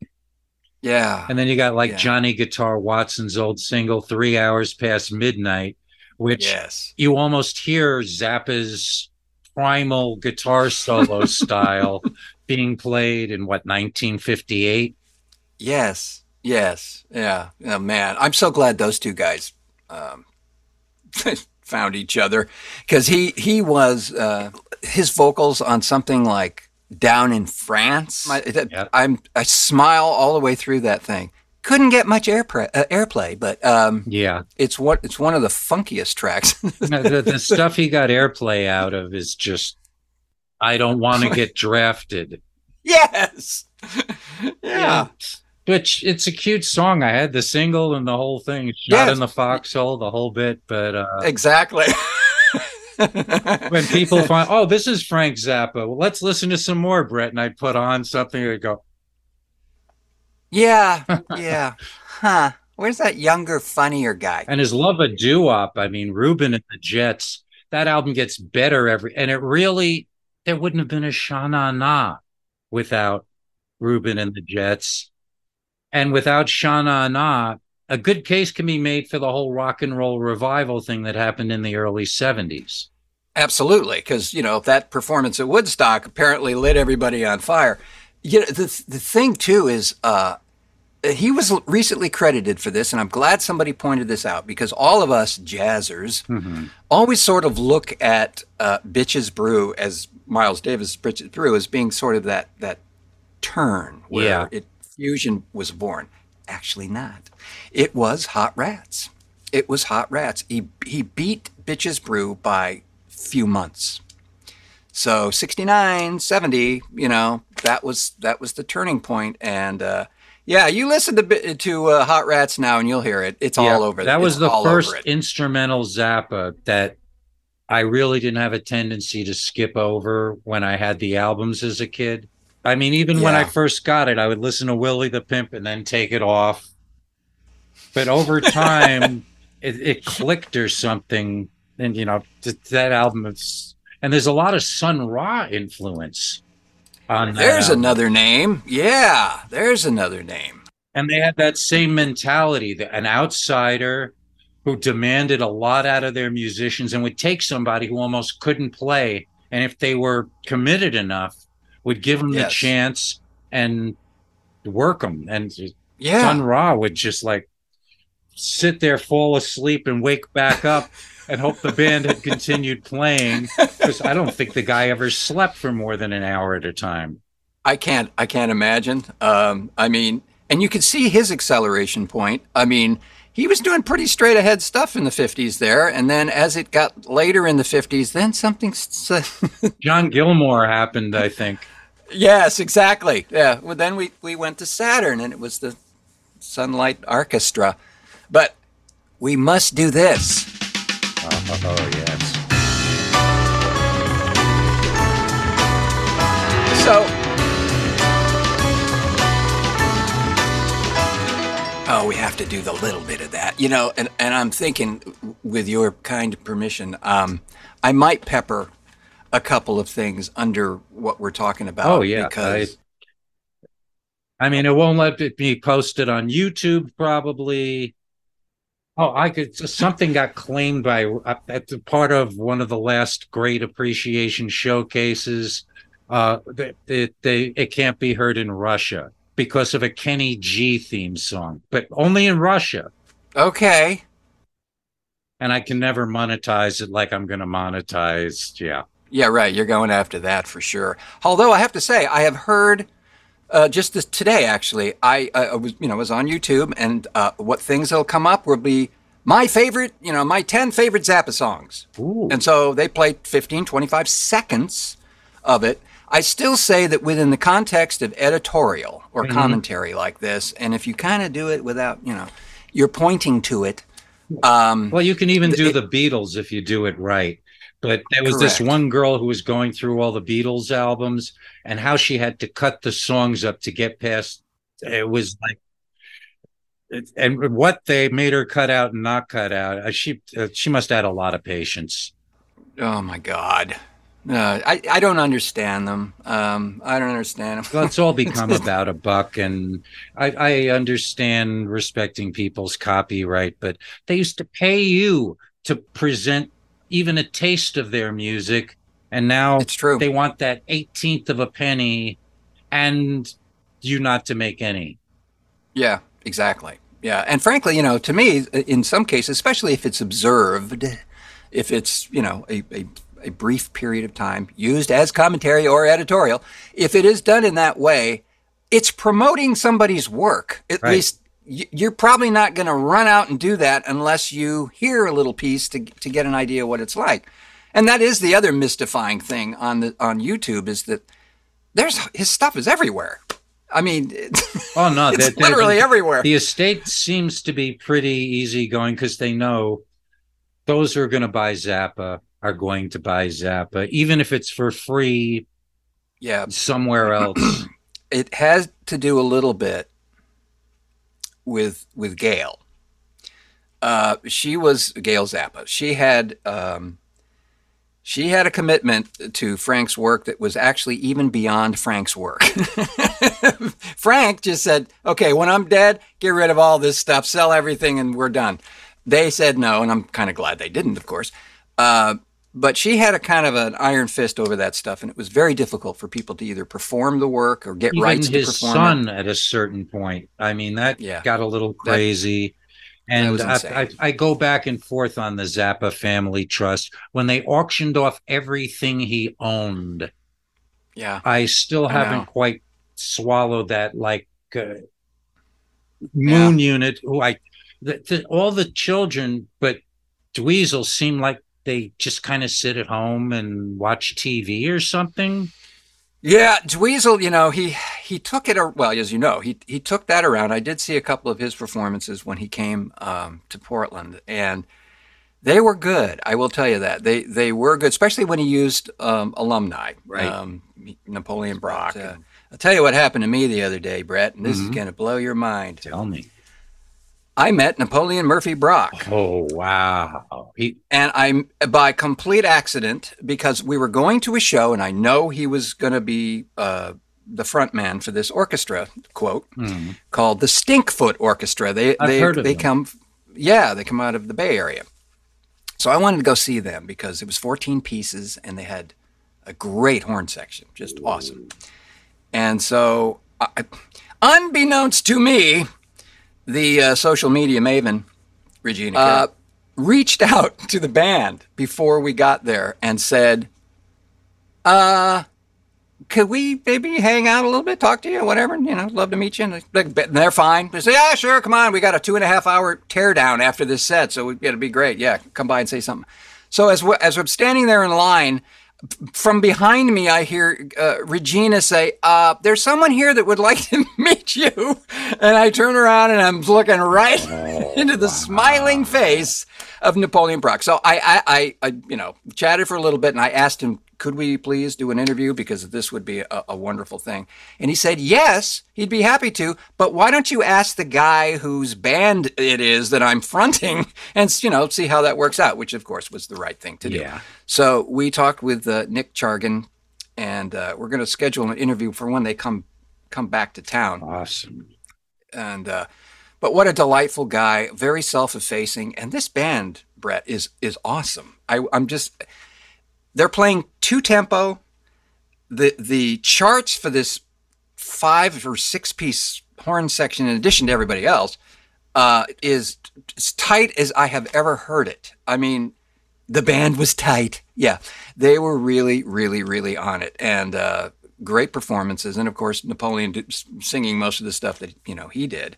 yeah, And then you got like Yeah. Johnny Guitar Watson's old single, Three Hours Past Midnight, which yes, you almost hear Zappa's primal guitar solo style <laughs> being played in what, 1958? yes, yes, yeah. Oh, man, I'm so glad those two guys um, <laughs> found each other because he he was uh, his vocals on something like "Down in France." My, that- Yep. I'm I smile all the way through that thing. Couldn't get much airplay, uh, airplay but um, Yeah. it's what it's one of the funkiest tracks. <laughs> No, the, the stuff he got airplay out of is just, I don't want to <laughs> get drafted. yes, <laughs> yeah. Which it's a cute song. I had the single and the whole thing shot Yes. in the foxhole, the whole bit, but uh Exactly. <laughs> when people find, oh, this is Frank Zappa. Well, let's listen to some more, Brett. And I put on something and go, Yeah, yeah. Huh. Where's that younger, funnier guy? and his love of doo-wop. I mean, Ruben and the Jets. That album gets better every, and it really there wouldn't have been a Sha Na without Ruben and the Jets, and without Sha Na a good case can be made for the whole rock and roll revival thing that happened in the early seventies. Absolutely, because you know that performance at Woodstock apparently lit everybody on fire. You know, the the thing too is uh, he was recently credited for this, and I'm glad somebody pointed this out because all of us jazzers always sort of look at uh, Bitches Brew as Miles Davis Bitches Brew as being sort of that that turn where Yeah. it fusion was born. Actually, not. It was Hot Rats. It was Hot Rats. He he beat Bitches Brew by few months. So 69, 70, you know, that was that was the turning point and uh yeah, you listen to to uh, Hot Rats now and you'll hear it. It's all over. That was it's the first instrumental Zappa that I really didn't have a tendency to skip over when I had the albums as a kid. I mean, even when I first got it, I would listen to Willie the Pimp and then take it off. But over <laughs> time, it, it clicked or something. And, you know, th- that album is, and there's a lot of Sun Ra influence on that There's album. another name. Yeah, there's another name. And they had that same mentality that an outsider who demanded a lot out of their musicians and would take somebody who almost couldn't play. And if they were committed enough, would give them the chance and work them. And Yeah. Sun Ra would just like sit there, fall asleep, and wake back up and hope the band had continued playing. <laughs> Because I don't think the guy ever slept for more than an hour at a time. I can't I can't imagine. Um, I mean, and you could see his acceleration point. I mean, he was doing pretty straight ahead stuff in the 50s there, and then as it got later in the 50s, then something. s- <laughs> John Gilmore happened, I think. yes, exactly. Yeah. Well, then we we went to Saturn, and it was the Sunlight Orchestra. But we must do this. Oh, oh yes. So. Oh, we have to do the little bit of that, you know. And, and I'm thinking, with your kind permission, um, I might pepper a couple of things under what we're talking about. Oh yeah. because I, I mean, it won't let it be posted on YouTube probably. Oh, I could. Something got claimed by uh, at the part of one of the last Great Appreciation showcases. Uh, that it, they it can't be heard in Russia because of a Kenny G theme song, but only in Russia. okay, And I can never monetize it like I'm going to monetize. Yeah. yeah, right. You're going after that for sure. Although I have to say, I have heard uh, just this today actually. I, I was you know was on YouTube, and uh, what things that'll come up will be my favorite, you know, my 10 favorite Zappa songs. Ooh. And so they played 15, 25 seconds of it. I still say that within the context of editorial or commentary like this, and if you kind of do it without, you know, you're pointing to it. Um, Well, you can even do It- the Beatles if you do it right. But there was this one girl who was going through all the Beatles albums and how she had to cut the songs up to get past. It was like, it- and what they made her cut out and not cut out. uh, She uh, she must have had a lot of patience. oh my God. Uh, I, I don't understand them. Um, I don't understand them. Well, it's all <laughs> become about a buck, and I, I understand respecting people's copyright, but they used to pay you to present even a taste of their music, and now It's true. they want that eighteenth of a penny, and you not to make any. Yeah, exactly. Yeah, and frankly, you know, to me, in some cases, especially if it's observed, if it's you know a, a, a brief period of time used as commentary or editorial, if it is done in that way, it's promoting somebody's work. At Right. least you're probably not going to run out and do that unless you hear a little piece to to get an idea what it's like. And that is the other mystifying thing on the on YouTube is that there's his stuff is everywhere. I mean, <laughs> Oh no, it's that- that- literally everywhere. The estate seems to be pretty easygoing because they know those who are going to buy Zappa are going to buy Zappa, even if it's for free Yeah, somewhere <clears throat> else. it has to do a little bit with with Gail. Uh, she was Gail Zappa. She had um, she had a commitment to Frank's work that was actually even beyond Frank's work. <laughs> Frank just said, "Okay, when I'm dead, get rid of all this stuff, sell everything, and we're done." They said no, and I'm kind of glad they didn't, of course. Uh, but she had a kind of an iron fist over that stuff, and it was very difficult for people to either perform the work or get even rights to his perform son it. at a certain point. I mean, that Yeah. got a little crazy. and I. I, I go back and forth on the Zappa family trust. When they auctioned off everything he owned, Yeah, I still haven't quite swallowed that like uh, moon unit who I the, the, all the children but Dweezil seemed like they just kind of sit at home and watch TV or something. yeah. Dweezil, you know, he he took it. Well, as you know, he he took that around. I did see a couple of his performances when he came um, to Portland, and they were good. I will tell you that they they were good, especially when he used um, alumni, Right. Um, Napoleon Brock. Uh, I'll tell you what happened to me the other day, Brett, and this Mm-hmm. is going to blow your mind. Tell me. I met Napoleon Murphy Brock. Oh wow. He and I'm by complete accident because we were going to a show, and I know he was going to be uh, the front man for this orchestra. Quote called the Stinkfoot Orchestra. They I've they heard of they them. come, yeah, they come out of the Bay Area. So I wanted to go see them because it was 14 pieces, and they had a great horn section, just awesome. And so, I, unbeknownst to me, the uh, social media maven Regina uh, reached out <laughs> to the band before we got there and said, uh, could we maybe hang out a little bit, talk to you, whatever? You know, love to meet you. And they- they're fine. They say, yeah, sure, come on. We got a two and a half hour teardown after this set, so it'll be great. Yeah, come by and say something. So as we as I'm standing there in line, from behind me, I hear uh, Regina say, uh, "There's someone here that would like <laughs> to meet you." And I turn around and I'm looking right <laughs> into the smiling face of Napoleon Brock. So I, I, I, I, you know, chatted for a little bit, and I asked him, "Could we please do an interview because this would be a, a wonderful thing?" And he said, "Yes, he'd be happy to, but why don't you ask the guy whose band it is that I'm fronting, <laughs> and you know, see how that works out?" Which, of course, was the right thing to do. Yeah. So we talked with uh, Nick Chargan, and uh, we're going to schedule an interview for when they come come back to town. Awesome. And uh, but what a delightful guy, very self-effacing, and this band, Brett, is is awesome. I, I'm just they're playing two tempo. The the charts for this five or six piece horn section, in addition to everybody else, uh, is as tight as I have ever heard it. I mean, the band was tight. Yeah, they were really, really, really on it, and uh, great performances. And of course, Napoleon singing most of the stuff that you know he did.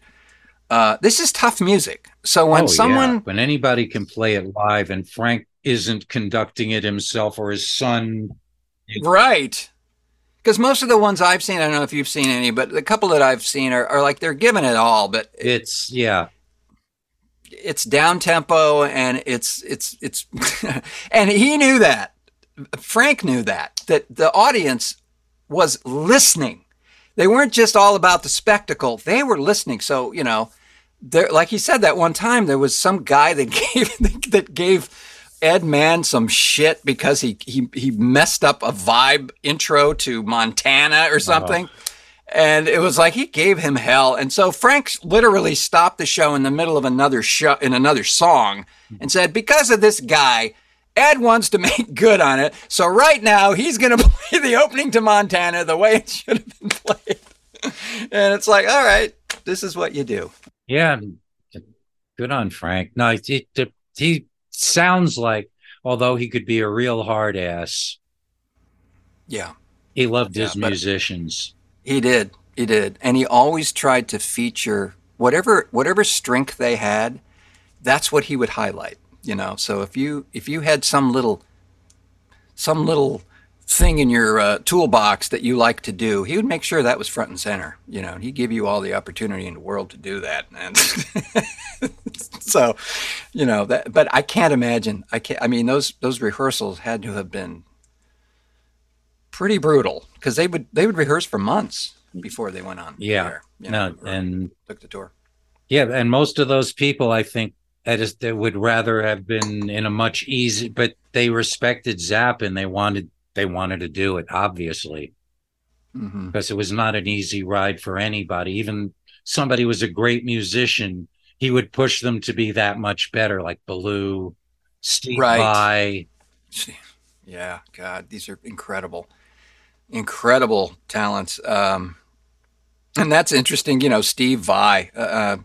Uh, this is tough music. So when Oh, yeah. someone when anybody can play it live and Frank isn't conducting it himself or his son Right. Because most of the ones I've seen, I don't know if you've seen any, but the couple that I've seen are, are like they're giving it all, but it's yeah it's down tempo and it's it's it's <laughs> and he knew that. Frank knew that that the audience was listening. They weren't just all about the spectacle; they were listening. So you know, there, like he said that one time, there was some guy that <laughs> gave that gave Ed Mann some shit because he he he messed up a vibe intro to Montana or uh-huh. something. And it was like he gave him hell. And so Frank literally stopped the show in the middle of another show in another song and said, Because of this guy, Ed wants to <laughs> make good on it. So right now he's gonna <laughs> play the opening to Montana the way it should have been played. <laughs> and it's like, all right, this is what you do. yeah good on Frank no it, he sounds like although he could be a real hard ass Yeah. he loved his Yeah, but- musicians He did. He did. And he always tried to feature whatever whatever strength they had, that's what he would highlight, you know. So if you if you had some little some little thing in your uh, toolbox that you like to do, he would make sure that was front and center. You know, he'd give you all the opportunity in the world to do that. And <laughs> so, you know, that. But I can't imagine. I can't. I mean, those those rehearsals had to have been pretty brutal because they would they would rehearse for months before they went on. Yeah. air, you know, or and took the tour. yeah, and most of those people, I think, I just they would rather have been in a much easy, but they respected Zap and they wanted they wanted to do it, obviously, hmm because it was not an easy ride for anybody. Even somebody who was a great musician, he would push them to be that much better, like Belew, Steve Right. Vai. Yeah, God, these are incredible, incredible talents. Um, and that's interesting. You know, Steve Vai, uh, uh,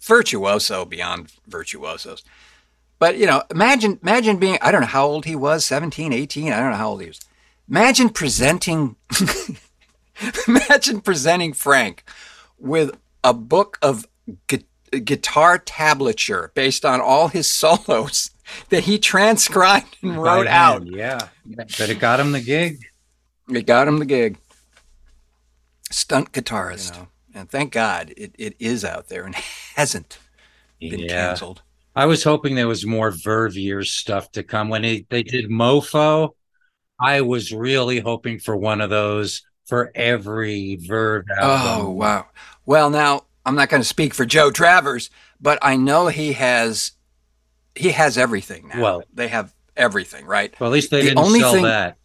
virtuoso beyond virtuosos. But you know, imagine imagine being I don't know how old he was, 17, 18, I don't know how old he was. Imagine presenting <laughs> imagine presenting Frank with a book of gu- guitar tablature based on all his <laughs> solos that he transcribed and wrote out. hand, Yeah, but it got him the gig. It got him the gig. Stunt guitarist. You know, and thank God it, it is out there and <laughs> hasn't been Yeah. canceled. I was hoping there was more Vervier stuff to come. When he, they did Mofo, I was really hoping for one of those for every Verve oh, album. Oh, wow. Well, now I'm not going to speak for Joe Travers, but I know he has he has everything now. Well- they have everything, right? Well, at least they The didn't only sell thing- that.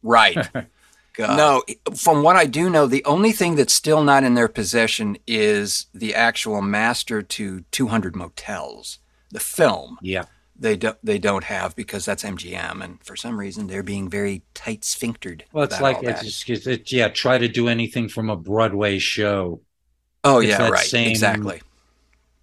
Right. <laughs> No, from what I do know, the only thing that's still not in their possession is the actual master to 200 Motels, the film. Yeah. They don't they don't have because that's MGM, and for some reason they're being very tight sphinctered. Well, it's like it's, just- it's, yeah. Try to do anything from a Broadway show. oh it's yeah, right, exactly.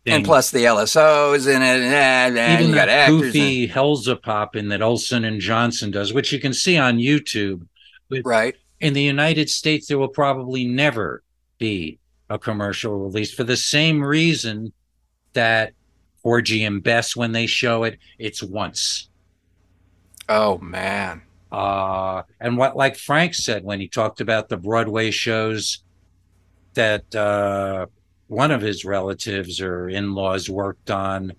thing. And plus the LSOs in it, and, and Even you got that goofy Hellzapoppin' that Olsen and Johnson does, which you can see on YouTube. and- right? in the United States, there will probably never be a commercial release for the same reason that Porgy and Bess, when they show it, it's once. Oh man, Uh, and what, like Frank said when he talked about the Broadway shows that uh, one of his relatives or in-laws worked on,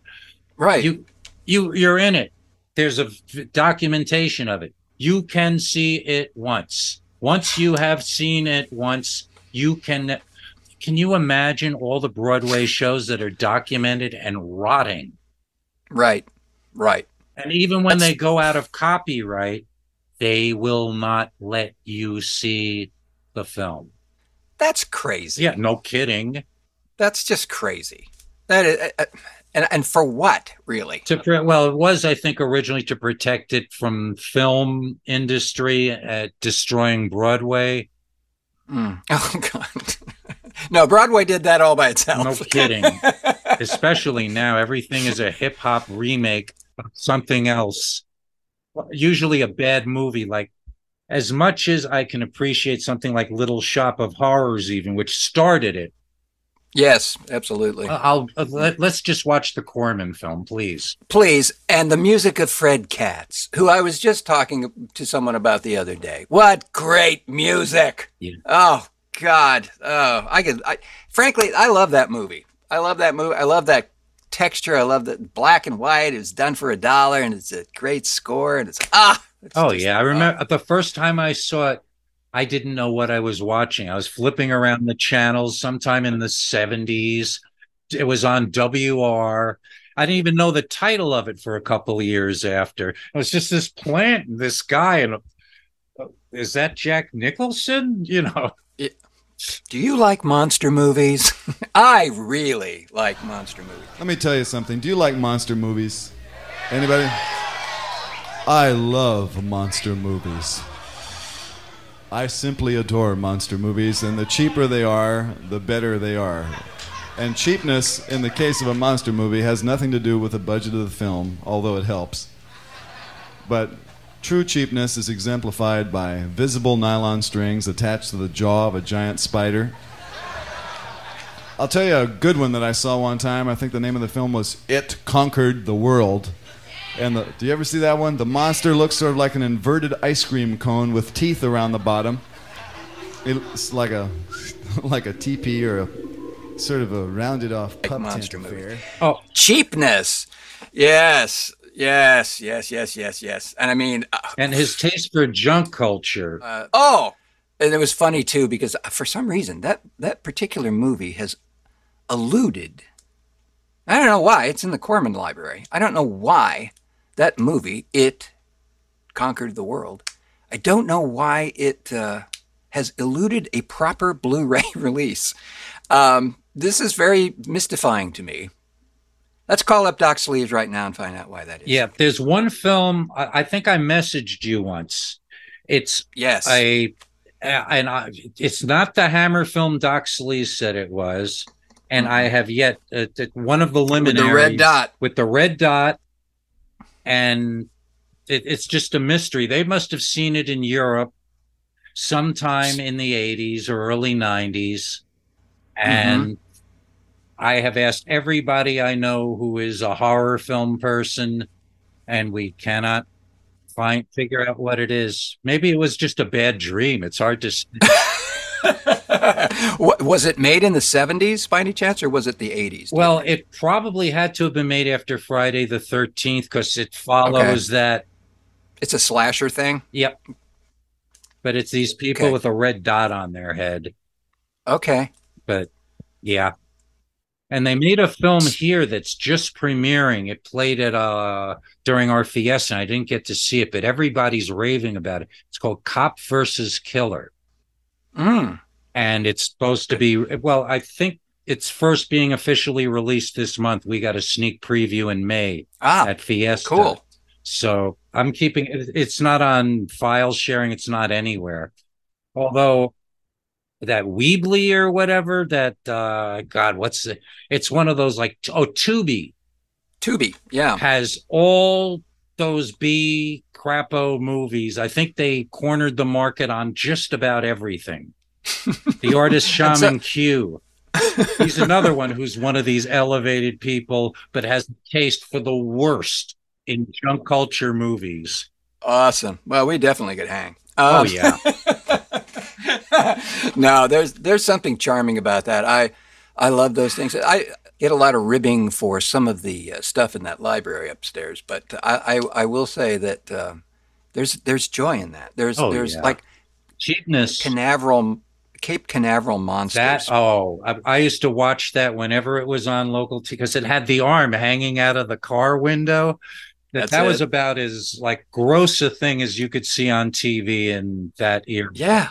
right? you, you, you're in it. There's a documentation of it. You can see it once. Once you have seen it once, you can. Can you imagine all the Broadway shows that are documented and rotting? right, right. And even when they go out of copyright, they will not let you see the film. That's crazy. Yeah, no kidding. That's just crazy. That is, uh, uh, and and for what really? To pre- well, it was I think originally to protect it from film industry uh, destroying Broadway. Mm. <laughs> Oh God. No, Broadway did that all by itself. No kidding. <laughs> Especially now, everything is a hip hop remake of something else. Usually a bad movie. Like, as much as I can appreciate something like Little Shop of Horrors, even which started it, Yes, absolutely. I'll uh, let, let's just watch the Corman film, please. Please, and the music of Fred Katz, who I was just talking to someone about the other day. What great music! Yeah. Oh God, oh I could. I, frankly, I love that movie. I love that movie. I love that texture. I love that black and white. It was done for a dollar, and it's a great score. And it's ah. it's Oh just- yeah, I remember the first time I saw it. I didn't know what I was watching. I was flipping around the channels sometime in the 70s. It was on WR. I didn't even know the title of it for a couple of years after. It was just this plant and this guy and uh, is that Jack Nicholson? <laughs> You know. Do you like monster movies? <laughs> I really like monster movies. Let me tell you something. Do you like monster movies? Anybody? I love monster movies. I simply adore monster movies, and the cheaper they are, the better they are. And cheapness, in the case of a monster movie, has nothing to do with the budget of the film, although it helps. But true cheapness is exemplified by visible nylon strings attached to the jaw of a giant spider. I'll tell you a good one that I saw one time. I think the name of the film was It Conquered the World. And the, do you ever see that one? The monster looks sort of like an inverted ice cream cone with teeth around the bottom. It's like a <laughs> like a teepee or a sort of a rounded off pup monster tent movie. affair. Oh, Cheapness. Yes. Yes. Yes. Yes. Yes. Yes. And I mean, uh, and his taste for junk culture. uh, oh, and it was funny too because for some reason that that particular movie has eluded. I don't know why. It's in the Corman Library. I don't know why that movie it conquered the world. I don't know why it uh, has eluded a proper Blu-ray <laughs> release. Um, this is very mystifying to me. Let's call up Doc Sleeves right now and find out why that is. yeah, there's one film. I, I think I messaged you once. It's Yes. a, and I, it's not the Hammer film Doc Sleeves said it was, and I have yet uh, one of the Mm-hmm. With the red dot. with the red dot, and it, it's just a mystery. They must have seen it in Europe sometime in the 80s or early 90s. And I have asked everybody I know who is a horror film person, and we cannot find figure out what it is. Maybe it was just a bad dream. It's hard to say. <laughs> <laughs> Was it made in the 70s by any chance, or was it the 80s? Well, it probably had to have been made after Friday the 13th because it follows that. it's a slasher thing. Yep. But it's these people Okay. with a red dot on their head. Okay. But yeah. And they made a film here that's just premiering. It played at uh during our fiesta. and I didn't get to see it, but everybody's raving about it. It's called Cop versus Killer. Mm. And it's supposed to be well, I think it's first being officially released this month. We got a sneak preview in May Ah, at Fiesta. cool. So I'm keeping it. It's not on file sharing. It's not anywhere. Although that Weebly or whatever, that uh God, what's it? It's one of those like oh Tubi Tubi. Yeah. has all those B crapo movies. I think they cornered the market on just about everything. <laughs> the artist Shaman Q. He's another one who's one of these elevated people, but has a taste for the worst in junk culture movies. Awesome. Well, we definitely could hang. Oh Um, yeah. <laughs> <laughs> no, there's there's something charming about that. I I love those things. I get a lot of ribbing for some of the uh, stuff in that library upstairs, but I I, I will say that uh, there's there's joy in that. There's Oh, there's yeah. like Cheapness. Canaveral Cape Canaveral monsters. That oh, I, I used to watch that whenever it was on local TV because it had the arm hanging out of the car window. That That's that was about as like gross a thing as you could see on TV in that era. Yeah.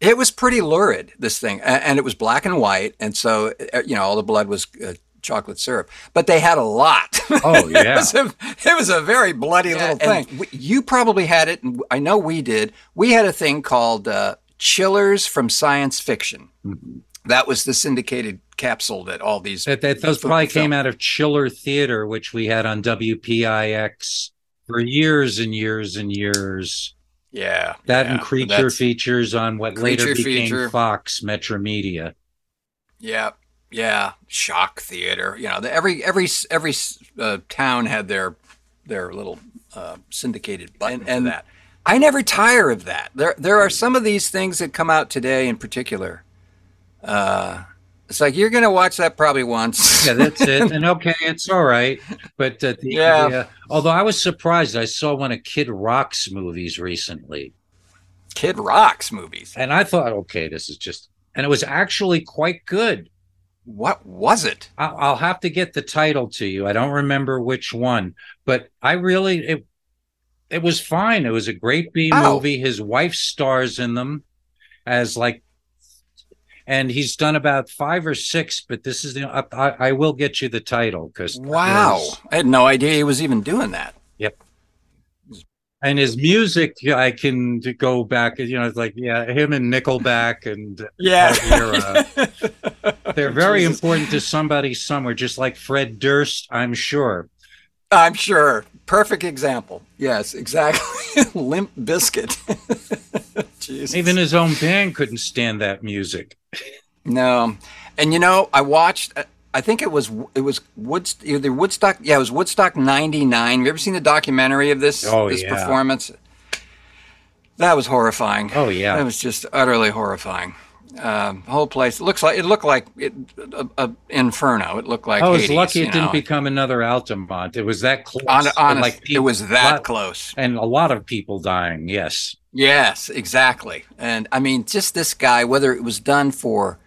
It was pretty lurid, this thing. And it was black and white. And so, uh, you know, all the blood was uh, chocolate syrup. But they had a lot. Oh, <laughs> it, yeah. was a, it was a very bloody little thing. We, you probably had it. And I know we did. We had a thing called uh, Chillers from Science Fiction. That was the syndicated capsule that all these. That, that those probably film- came out of Chiller Theater, which we had on WPIX for years and years and years. Yeah. That yeah. and creature features on what later became feature. Fox Metromedia. Yeah, yeah, shock theater. You know, the, every every every uh, town had their their little uh, syndicated button and, that. I never tire of that. There there are some of these things that come out today in particular. Uh, it's like you're gonna watch that probably once. Yeah, that's it. <laughs> and okay, it's all right. But uh, the, Yeah. the, uh, although I was surprised, I saw one of Kid Rock's movies recently, Kid Rocks movies. and I thought, okay, this is just, and it was actually quite good. What was it? I'll, I'll have to get the title to you. I don't remember which one, but I really it it was fine. It was a great B Wow. movie. His wife stars in them as like, and he's done about five or six. But this is the I, I will get you the title because Wow, I had no idea he was even doing that. Yep. And his music I can go back. You know, it's like yeah, him and Nickelback and era. <laughs> They're very Jesus. important to somebody somewhere, just like Fred Durst, I'm sure. I'm sure. Perfect example. Yes, exactly. <laughs> Limp Bizkit. <laughs> Jesus. Even his own band couldn't stand that music. No, and you know, I watched. uh, I think it was it was either Woodstock. Yeah, it was Woodstock '99. You ever seen the documentary of this Oh, this yeah. performance? That was horrifying. Oh, yeah. that was just utterly horrifying. Um, whole place it looks like it looked like it, a, a inferno. It looked like I was Hades, lucky it didn't know. become another Altamont. It was that close. And, honest, it people- was that lot- close. and a lot of people dying. Yes, Yes, exactly. And I mean, just this guy, whether it was done for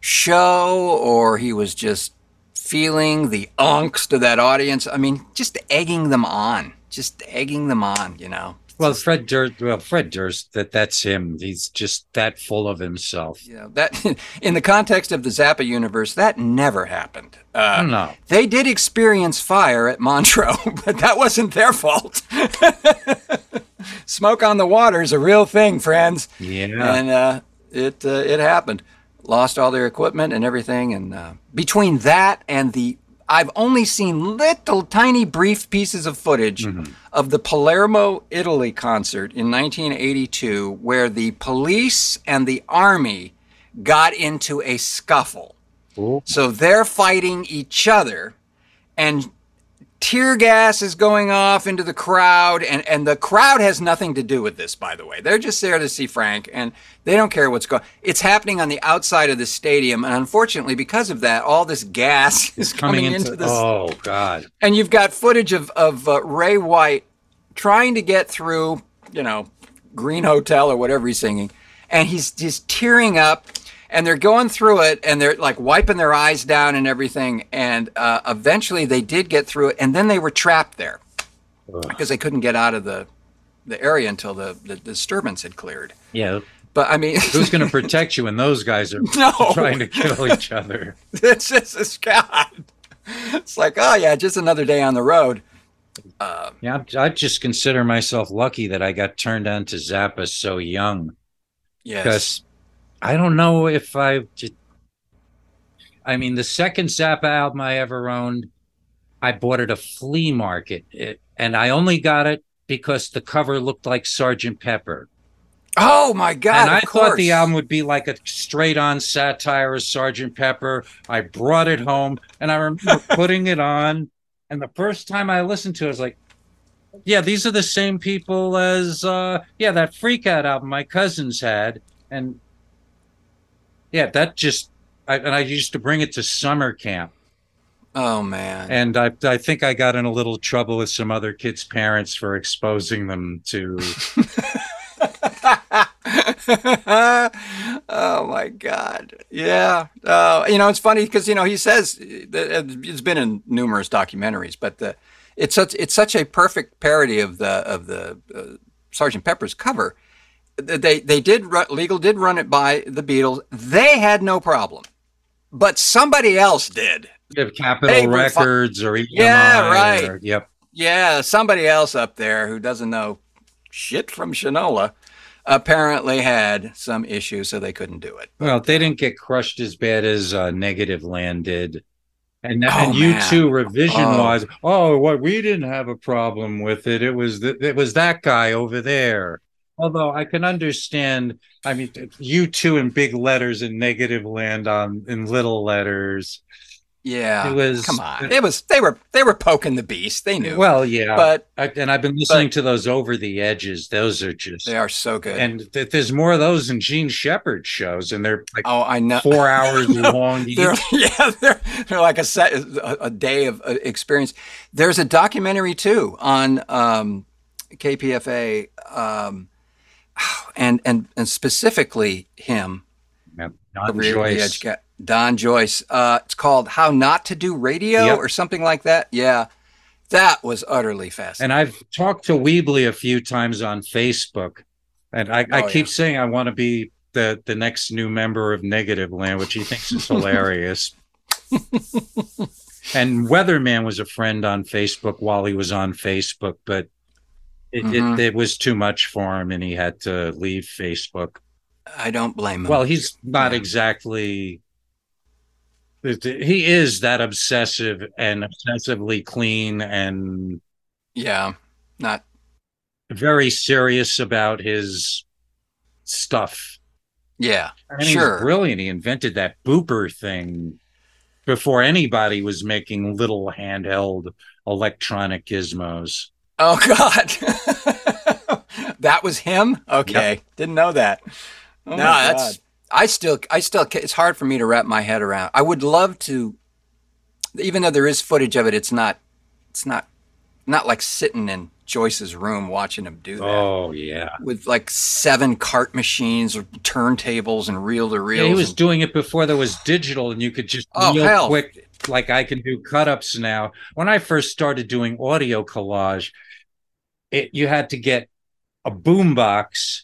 show or he was just feeling the angst of that audience, I mean, just egging them on, just egging them on, you know. Well, Fred Durst. Well, Fred Durst. That that's him. He's just that full of himself. Yeah. that <laughs> in the context of the Zappa universe, that never happened. Uh, no, They did experience fire at Montreux, <laughs> but that wasn't their fault. <laughs> Smoke on the water is a real thing, friends. yeah. and uh, it uh, it happened. Lost all their equipment and everything, and uh, between that and the, I've only seen little tiny brief pieces of footage mm-hmm. of the Palermo, Italy concert in 1982, where the police and the army got into a scuffle. Cool. So they're fighting each other, and tear gas is going off into the crowd, and, and the crowd has nothing to do with this, by the way. They're just there to see Frank, and they don't care what's going. It's happening on the outside of the stadium, and unfortunately, because of that, all this gas <laughs> is coming, into, this. Oh God. And you've got footage of of uh, Ray White trying to get through, you know, Green Hotel or whatever he's singing, and he's just tearing up. And they're going through it, and they're like wiping their eyes down and everything. And uh, eventually, they did get through it, and then they were trapped there because they couldn't get out of the the area until the, the disturbance had cleared. Yeah. But I mean, Who's going <laughs> to protect you when those guys are No. trying to kill each other? <laughs> it's just this God. It's like, oh yeah, just another day on the road. Yeah, I I just consider myself lucky that I got turned on to Zappa so young. Yes. because I don't know if I. I mean, the second Zappa album I ever owned, I bought it at a flea market, it, and I only got it because the cover looked like Sergeant Pepper, Oh my God! and I thought the album would be like a straight-on satire of Sergeant Pepper. I brought it home, and I remember <laughs> putting it on, and the first time I listened to it, I was like. Yeah, these are the same people as uh yeah, that Freak Out album my cousins had. And yeah, that just I, and I used to bring it to summer camp. Oh man. And I I think I got in a little trouble with some other kids' parents for exposing them to <laughs> oh my God! Yeah, uh, you know it's funny because you know he says that it's been in numerous documentaries, but the, it's such it's such a perfect parody of the of the uh, Sergeant Pepper's cover. They they did ru- legal did run it by the Beatles. They had no problem, but somebody else did. Capitol Hey, we're fi- Records or EMI. Yeah, right. or- yep. Yeah, somebody else up there who doesn't know shit from Shinola apparently had some issue, so they couldn't do it. Well, they didn't get crushed as bad as uh, Negative Land did. And, Oh, and you too, revision wise, oh, what we didn't have a problem with it. It was th- it was that guy over there. Although I can understand, I mean, U2 in big letters and negative land on in little letters. Yeah, It was- come on. It was they were they were poking the beast. They knew. Well, yeah, but I, and I've been listening to those over the edges. Those are just they are so good. and th- there's more of those in Gene Shepard shows, and they're like oh, I know. four hours <laughs> long. They're, <laughs> yeah, they're, they're like a set, a, a day of uh, experience. There's a documentary too on um, KPFA, um, and and and specifically him, the Don Joyce. edge Don Joyce. Uh, it's called "How Not to Do Radio" Yep. or something like that. Yeah, that was utterly fascinating. And I've talked to Wobbly a few times on Facebook, and I, I Oh, keep yeah. saying I want to be the the next new member of Negative Land, which he thinks is <laughs> hilarious. and Weatherman was a friend on Facebook while he was on Facebook, but it, Mhm. it, it was too much for him, and he had to leave Facebook. I don't blame him. Well, he's not Yeah. exactly. He is that obsessive and obsessively clean and yeah, not very serious about his stuff. yeah. I mean, Sure. he's brilliant. He invented that booper thing. before anybody was making little handheld electronic gizmos. Oh God, <laughs> that was him. Okay, didn't know that. Oh no, that's I still I still it's hard for me to wrap my head around. I would love to, even though there is footage of it. It's not it's not not like sitting in Joyce's room watching him do that. Oh yeah, with like seven cart machines or turntables and reel to reel. He was doing it before there was digital, and you could just oh, real hell. quick, like I can do cut ups now. When I first started doing audio collage, it you had to get a boombox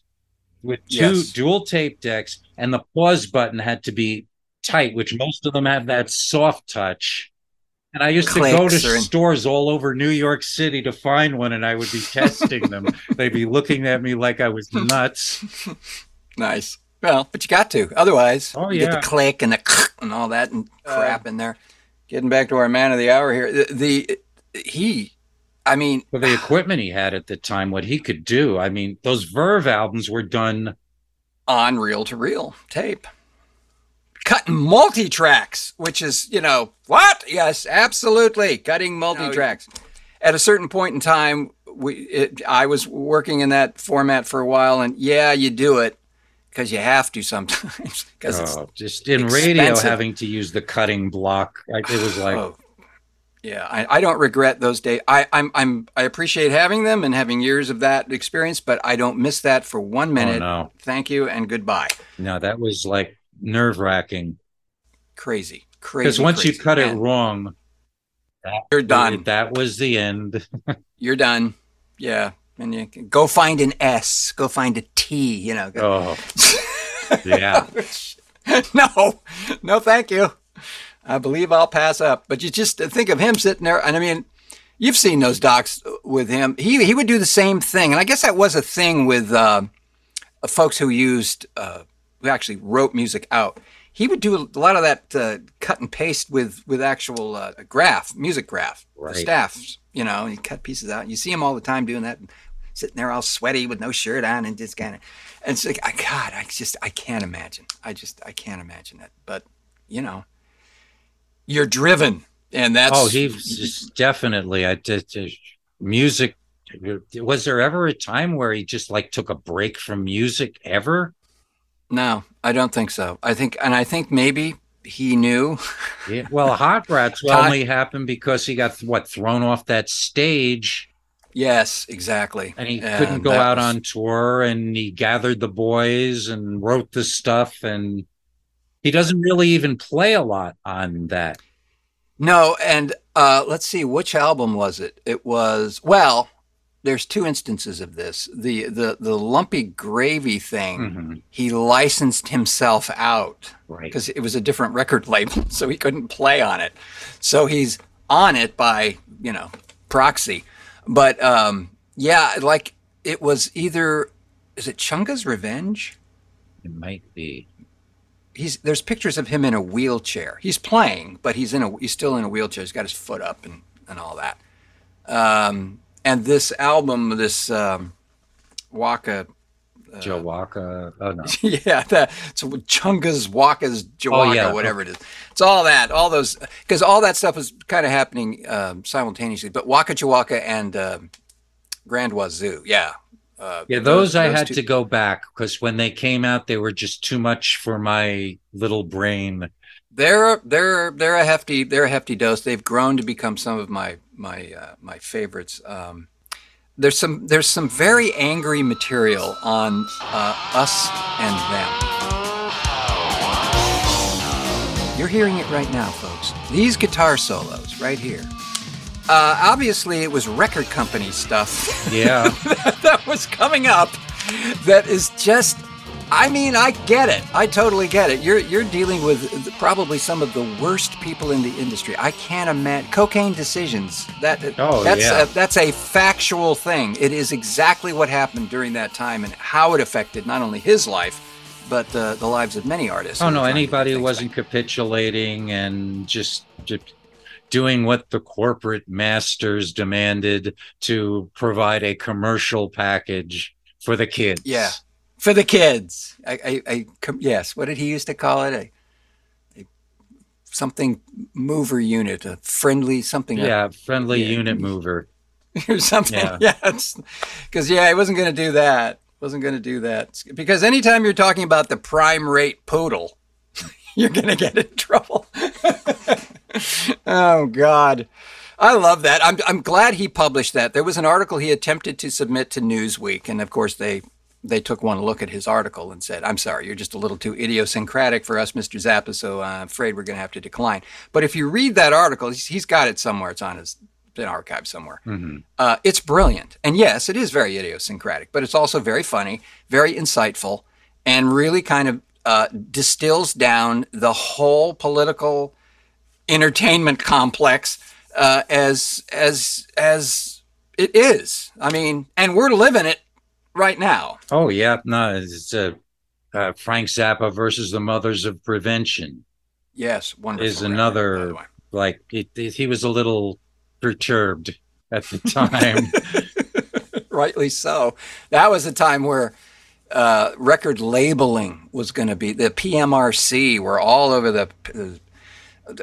with two Yes. dual tape decks, and the pause button had to be tight, which most of them have that soft touch. And I used to go to or stores all over New York City to find one, and I would be testing them. <laughs> They'd be looking at me like I was nuts. <laughs> Nice. Well, but you got to. Otherwise, Oh, you get yeah. the click and the <laughs> and all that and uh, crap in there. Getting back to our man of the hour here, the, the he, I mean, for the <sighs> equipment he had at the time, what he could do. I mean, those Verve albums were done. on reel to reel tape, cutting multi tracks, which is you know what? Yes, absolutely, cutting multi tracks. At a certain point in time, we it, I was working in that format for a while, and yeah, you do it because you have to sometimes <laughs> because it's Oh, just in radio, having to use the cutting block. It was like, Oh, yeah, I, I don't regret those days. I, I'm, I'm, I appreciate having them and having years of that experience, but I don't miss that for one oh, minute. Oh, no. Thank you and goodbye. no, that was like nerve wracking. Crazy, crazy. Because once you crazy. cut it And wrong, you're done. That was the end. <laughs> You're done. Yeah, and you can go find an S. Go find a T. You know. Oh, <laughs> yeah. <laughs> no, no, thank you. I believe I'll pass up. But you just think of him sitting there, and I mean, you've seen those docs with him. He he would do the same thing, and I guess that was a thing with uh, folks who used uh, who actually wrote music out. He would do a lot of that uh, cut and paste with with actual uh, graph, music graph, Right. the staffs. You know, and he cut pieces out. And You see him all the time doing that, sitting there all sweaty with no shirt on and just kind of. And it's like, I, God, I just, I can't imagine. I just, I can't imagine that. But, you know, you're driven, and that's. Oh, he's definitely. I did did- music. Was there ever a time where he just like took a break from music ever? No, I don't think so. I think, and I think maybe he knew. Yeah. Well, Hot Rats Hot- <laughs> only happened because he got what thrown off that stage yes, exactly. and he And couldn't go out was- on tour and he gathered the boys and wrote the stuff and he doesn't really even play a lot on that. No, and uh, let's see, which album was it? It was well. There's two instances of this. The the the lumpy gravy thing. Mhm. He licensed himself out Right. because it was a different record <laughs> label, so he couldn't play on it. So he's on it by you know proxy. But um, yeah, like it was either is it Chunga's Revenge? It might be. He's there's pictures of him in a wheelchair. He's playing, but he's in a he's still in a wheelchair. He's got his foot up and and all that. Um, and this album, this um, Waka, Joe Waka. Oh no. <laughs> yeah, the it's Chunga's Waka's Jawaka, Oh, yeah. whatever it is. It's all that, all those, because all that stuff is kind of happening um, simultaneously. But Waka Jawaka and um Grand Wazoo, yeah, uh, Yeah, those, I those had two- to go back because when they came out, they were just too much for my little brain. They're they're they're a hefty they're a hefty dose. They've grown to become some of my my uh, my favorites. Um, there's some there's some very angry material on uh, us and them. You're hearing it right now, folks. These guitar solos right here. Uh, obviously, it was record company stuff <laughs> <laughs> Yeah. that was coming up. That is just. I mean, I get it. I totally get it. You're you're dealing with probably some of the worst people in the industry. I can't imagine cocaine decisions. That Oh, that's yeah. a, that's a factual thing. It is exactly what happened during that time and how it affected not only his life, but uh, the lives of many artists. Oh no, were trying to do anybody who wasn't capitulating and just, just doing what the corporate masters demanded to provide a commercial package for the kids. Yeah. for the kids. I, I, I com- yes. What did he used to call it? A, something mover unit, a friendly something. Yeah, friendly Yeah. unit mover. <laughs> or something. Yeah. Yeah, because yeah, he wasn't going to do that. Wasn't going to do that because anytime you're talking about the prime rate poodle, <laughs> you're going to get in trouble. <laughs> oh God, I love that. I'm I'm glad he published that. There was an article he attempted to submit to Newsweek, and of course they. They took one look at his article and said, "I'm sorry, you're just a little too idiosyncratic for us, Mr. Zappa. So I'm afraid we're going to have to decline." But if you read that article, he's, he's got it somewhere. It's on his been archived somewhere. Uh, it's brilliant. And yes, it is very idiosyncratic, but it's also very funny, very insightful, and really kind of uh, distills down the whole political entertainment complex uh, as as as it is. I mean, and we're living it right now. Oh yeah, no, it's uh, uh, Frank Zappa versus the Mothers of Prevention. Yes, wonderful. Is another- the way. Like it, it- he was a little perturbed at the time. <laughs> <laughs> rightly so. That was a time where uh, record labeling was going to be the PMRC were all over the uh,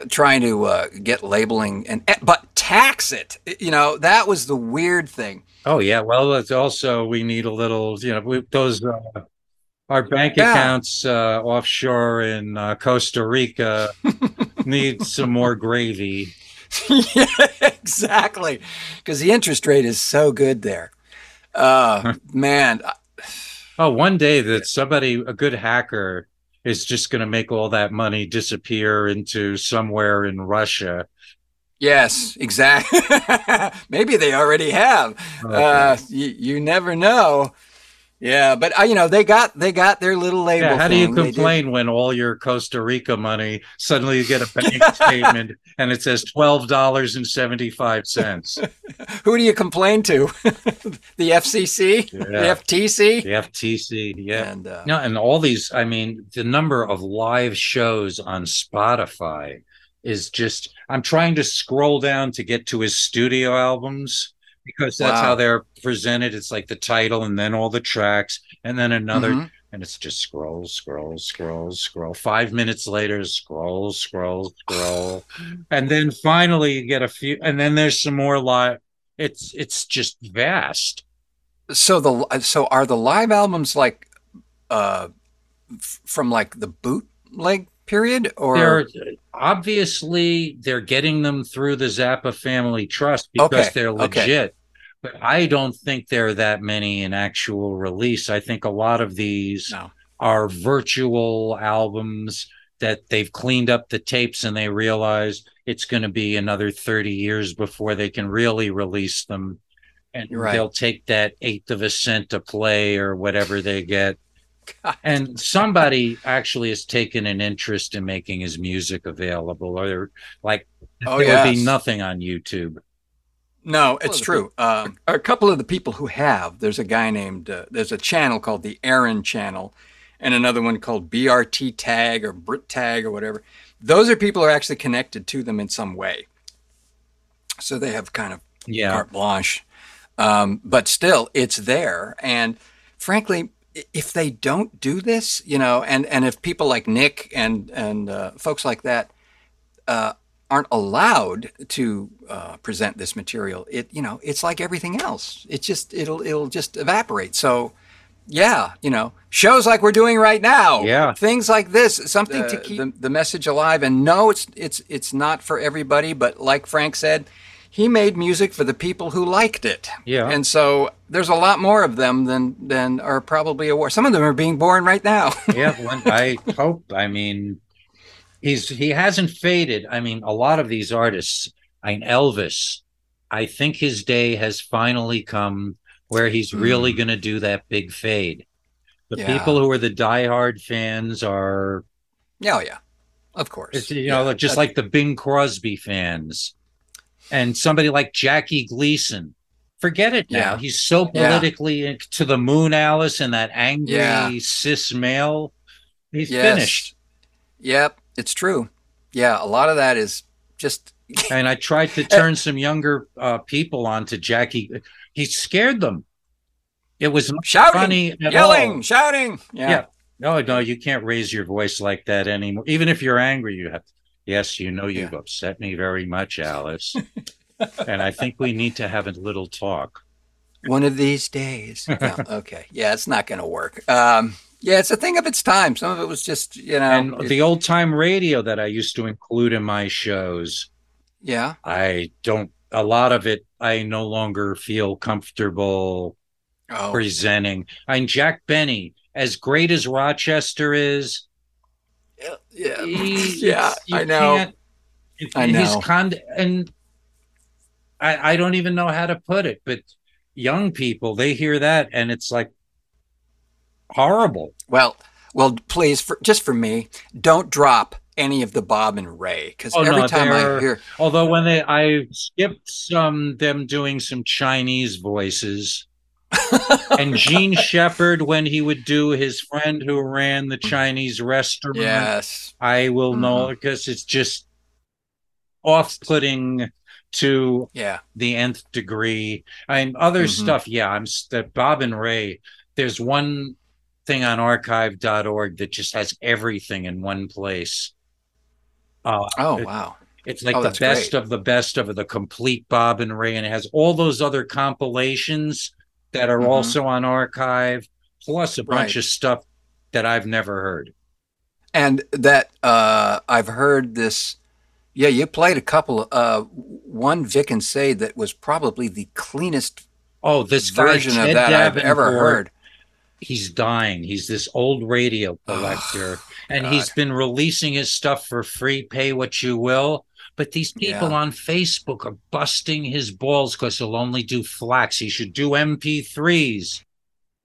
trying to uh, get labeling and but tax it. You know that was the weird thing. oh yeah, well, it's also we need a little, you know, we, those uh, our bank Yeah. accounts uh, offshore in uh, Costa Rica <laughs> need some more gravy. <laughs> yeah, exactly, because the interest rate is so good there. Uh, man, Oh, one day that somebody, a good hacker, is just going to make all that money disappear into somewhere in Russia. Yes, exactly. <laughs> Maybe they already have. Uh, you, you never know. Yeah, but uh, you know they got they got their little label. Yeah, how do you thing. They did- complain when all your Costa Rica money suddenly you get a bank <laughs> statement and it says twelve dollars and seventy five cents? <laughs> Who do you complain to? <laughs> the FCC, the FTC, The FTC, yeah. and uh, No, and all these, I mean, the number of live shows on Spotify is just, I'm trying to scroll down to get to his studio albums because that's Wow. how they're presented. It's like the title and then all the tracks and then another, Mhm. and it's just scroll, scroll, scroll, scroll. Five minutes later, scroll, scroll, scroll. <sighs> and then finally you get a few, and then there's some more live. It's, it's just vast. so the so are the live albums like uh from like the bootleg period or they're obviously they're getting them through the Zappa Family Trust because Okay, they're legit. okay. But I don't think there are that many in actual release. I think a lot of these No. are virtual albums that they've cleaned up the tapes and they realize it's going to be another 30 years before they can really release them. And right. they'll take that eighth of a cent a play or whatever they get. And somebody actually has taken an interest in making his music available, or like Oh, there would be nothing on YouTube. No, it's true. Um, a couple of the people who have, there's a guy named, uh, there's a channel called the Aaron Channel, and another one called BRT Tag or Brit Tag or whatever. Those are people who are actually connected to them in some way. So they have kind of Yeah, carte blanche. Um, but still, it's there. And frankly, i- if they don't do this, you know, and, and if people like Nick and and uh, folks like that uh, aren't allowed to uh, present this material, it you know, it's like everything else. It just it'll it'll just evaporate. So. Yeah, you know, shows like we're doing right now. Yeah. things like this, something to keep the, the message alive. And no, it's it's it's not for everybody. But like Frank said, he made music for the people who liked it. Yeah. And so there's a lot more of them than than are probably aware. Some of them are being born right now. <laughs> yeah. One, I hope. I mean, he's he hasn't faded. I mean, a lot of these artists. I mean, Elvis. I think his day has finally come where he's really going to do that big fade. The Hmm. Yeah. people who are the diehard fans are yeah, oh, yeah, of course. You know, Yeah, just like the Bing Crosby fans and somebody like Jackie Gleason. Forget it now. Yeah. He's so Yeah. politically to the moon, Alice, and that angry Yeah. cis male. He's Yes. finished. Yep, it's true. Yeah, a lot of that is just <laughs> And I tried to turn some younger uh, people onto Jackie. He scared them. It was shouting, funny yelling, all. shouting. Yeah. Yeah. No, no, you can't raise your voice like that anymore. Even if you're angry, you have. Yes, you know you've upset me very much, Alice. <laughs> and I think we need to have a little talk. One of these days. <laughs> No, okay. Yeah, it's not going to work. Um, yeah, it's a thing of its time. Some of it was just, you know. And it- the old time radio that I used to include in my shows, yeah. I don't, a lot of it, I no longer feel comfortable Oh, presenting. I mean, Jack Benny, as great as Rochester is, yeah. he- <laughs> yeah, you I know. can't- if- I He's know. con- and I, I don't even know how to put it, but young people, they hear that and it's like horrible. Well, well, please, for, just for me, don't drop any of the Bob and Ray because Oh, every no, time I hear, Although when they, I skipped some them doing some Chinese voices, <laughs> and Jean Shepherd when he would do his friend who ran the Chinese restaurant. yes, I will Mm-hmm. know because it's just off-putting to yeah, the nth degree. I mean, other Mhm. stuff. Yeah, I'm that Bob and Ray. There's one thing on archive.org that just has everything in one place. Uh, oh it- wow, it's like Oh, the best great. of the best of the complete Bob and Ray, and it has all those other compilations that are Mhm. also on archive, plus a bunch Right. of stuff that I've never heard. and that uh, I've heard this. Yeah, you played a couple. Uh, one Vic and Sade that was probably the cleanest Oh, this guy, version of Ted that I've ever heard. He's dying. He's this old radio collector, and he's been releasing his stuff for free. Pay what you will. But these people Yeah. on Facebook are busting his balls because he'll only do FLACs. He should do MP3s.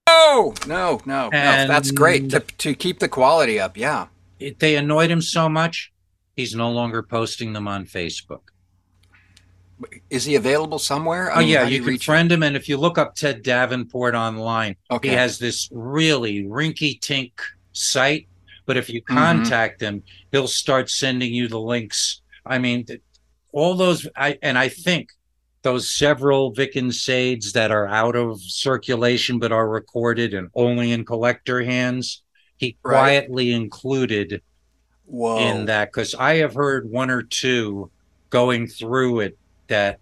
No, no, no, no. That's great to to keep the quality up. Yeah. it, they annoyed him so much he's no longer posting them on facebook Is he available somewhere? I oh mean, yeah do you can reach him? friend him and if you look up ted davenport online Okay. he has this really rinky tink site but if you Mhm. contact him he'll start sending you the links i mean all those i and i think those several Vic and Sades that are out of circulation but are recorded and only in collector hands, he Right. quietly included Whoa. in that because I have heard one or two going through it that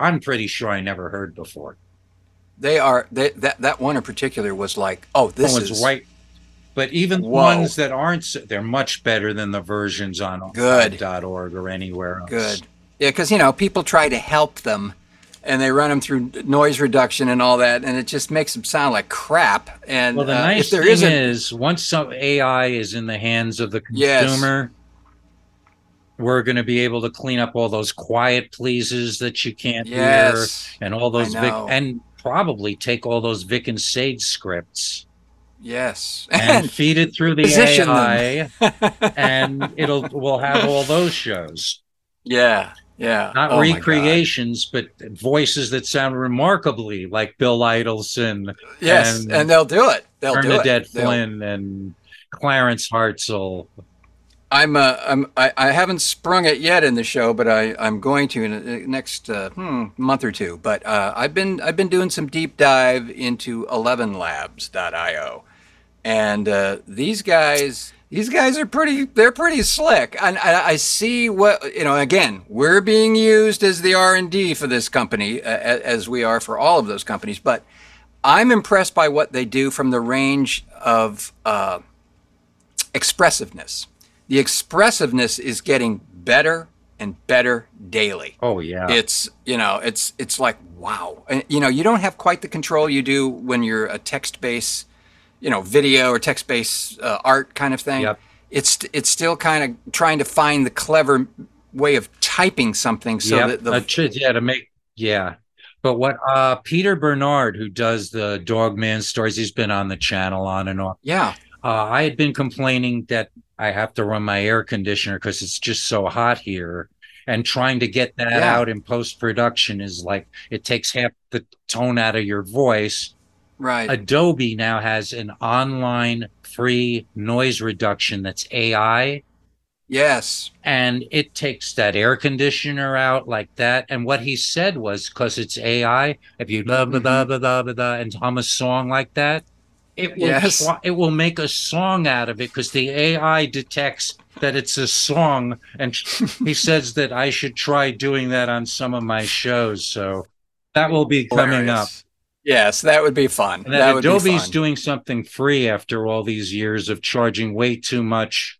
I'm pretty sure I never heard before. They are they, that that one in particular was like, oh, this is right. But even the Whoa. ones that aren't, they're much better than the versions on Good. .org or anywhere else. good. Yeah, because you know people try to help them, and they run them through noise reduction and all that, and it just makes them sound like crap. And Well, the uh, nice there thing isn't, once some AI is in the hands of the consumer, Yes. we're going to be able to clean up all those quiet pleases that you can't yes, hear, and all those Vic, and probably take all those Vic and Sade scripts yes, and feed it through the position AI, <laughs> and it'll we'll have all those shows. yeah, yeah. Not Oh recreations, but voices that sound remarkably like Bill Idelson, Yes, and and, they'll do it. They'll do Bernadette it. They'll- Flynn, and Clarence Hartzell. I'm uh, I'm I, I haven't sprung it yet in the show, but I I'm going to in the next uh, hmm, month or two. But uh, I've been I've been doing some deep dive into 11labs.io, and uh, these guys these guys are pretty they're pretty slick. And I, I see what you know. Again, we're being used as the R and D for this company, uh, as we are for all of those companies. But I'm impressed by what they do from the range of. Uh, expressiveness. The expressiveness is getting better and better daily. Oh yeah, It's you know it's it's like wow. And, you know you don't have quite the control you do when you're a text-based you know video or text-based uh, art kind of thing. Yep. It's it's still kind of trying to find the clever way of typing something so Yep, that the uh, yeah to make yeah. But what uh Peter Bernard, who does the Dogman stories, he's been on the channel on and off. yeah Uh, I had been complaining that I have to run my air conditioner because it's just so hot here. And trying to get that Yeah. out in post production is like it takes half the tone out of your voice. Right Adobe now has an online free noise reduction that's AI yes and it takes that air conditioner out like that. And what he said was because it's AI, if you blah blah blah mm-hmm. blah blah blah blah and hum a song like that, it will Yes. it will make a song out of it because the AI detects that it's a song, and <laughs> he says that I should try doing that on some of my shows. So that will be coming up. Yes, that would be fun. And that that would be Adobe's doing something free after all these years of charging way too much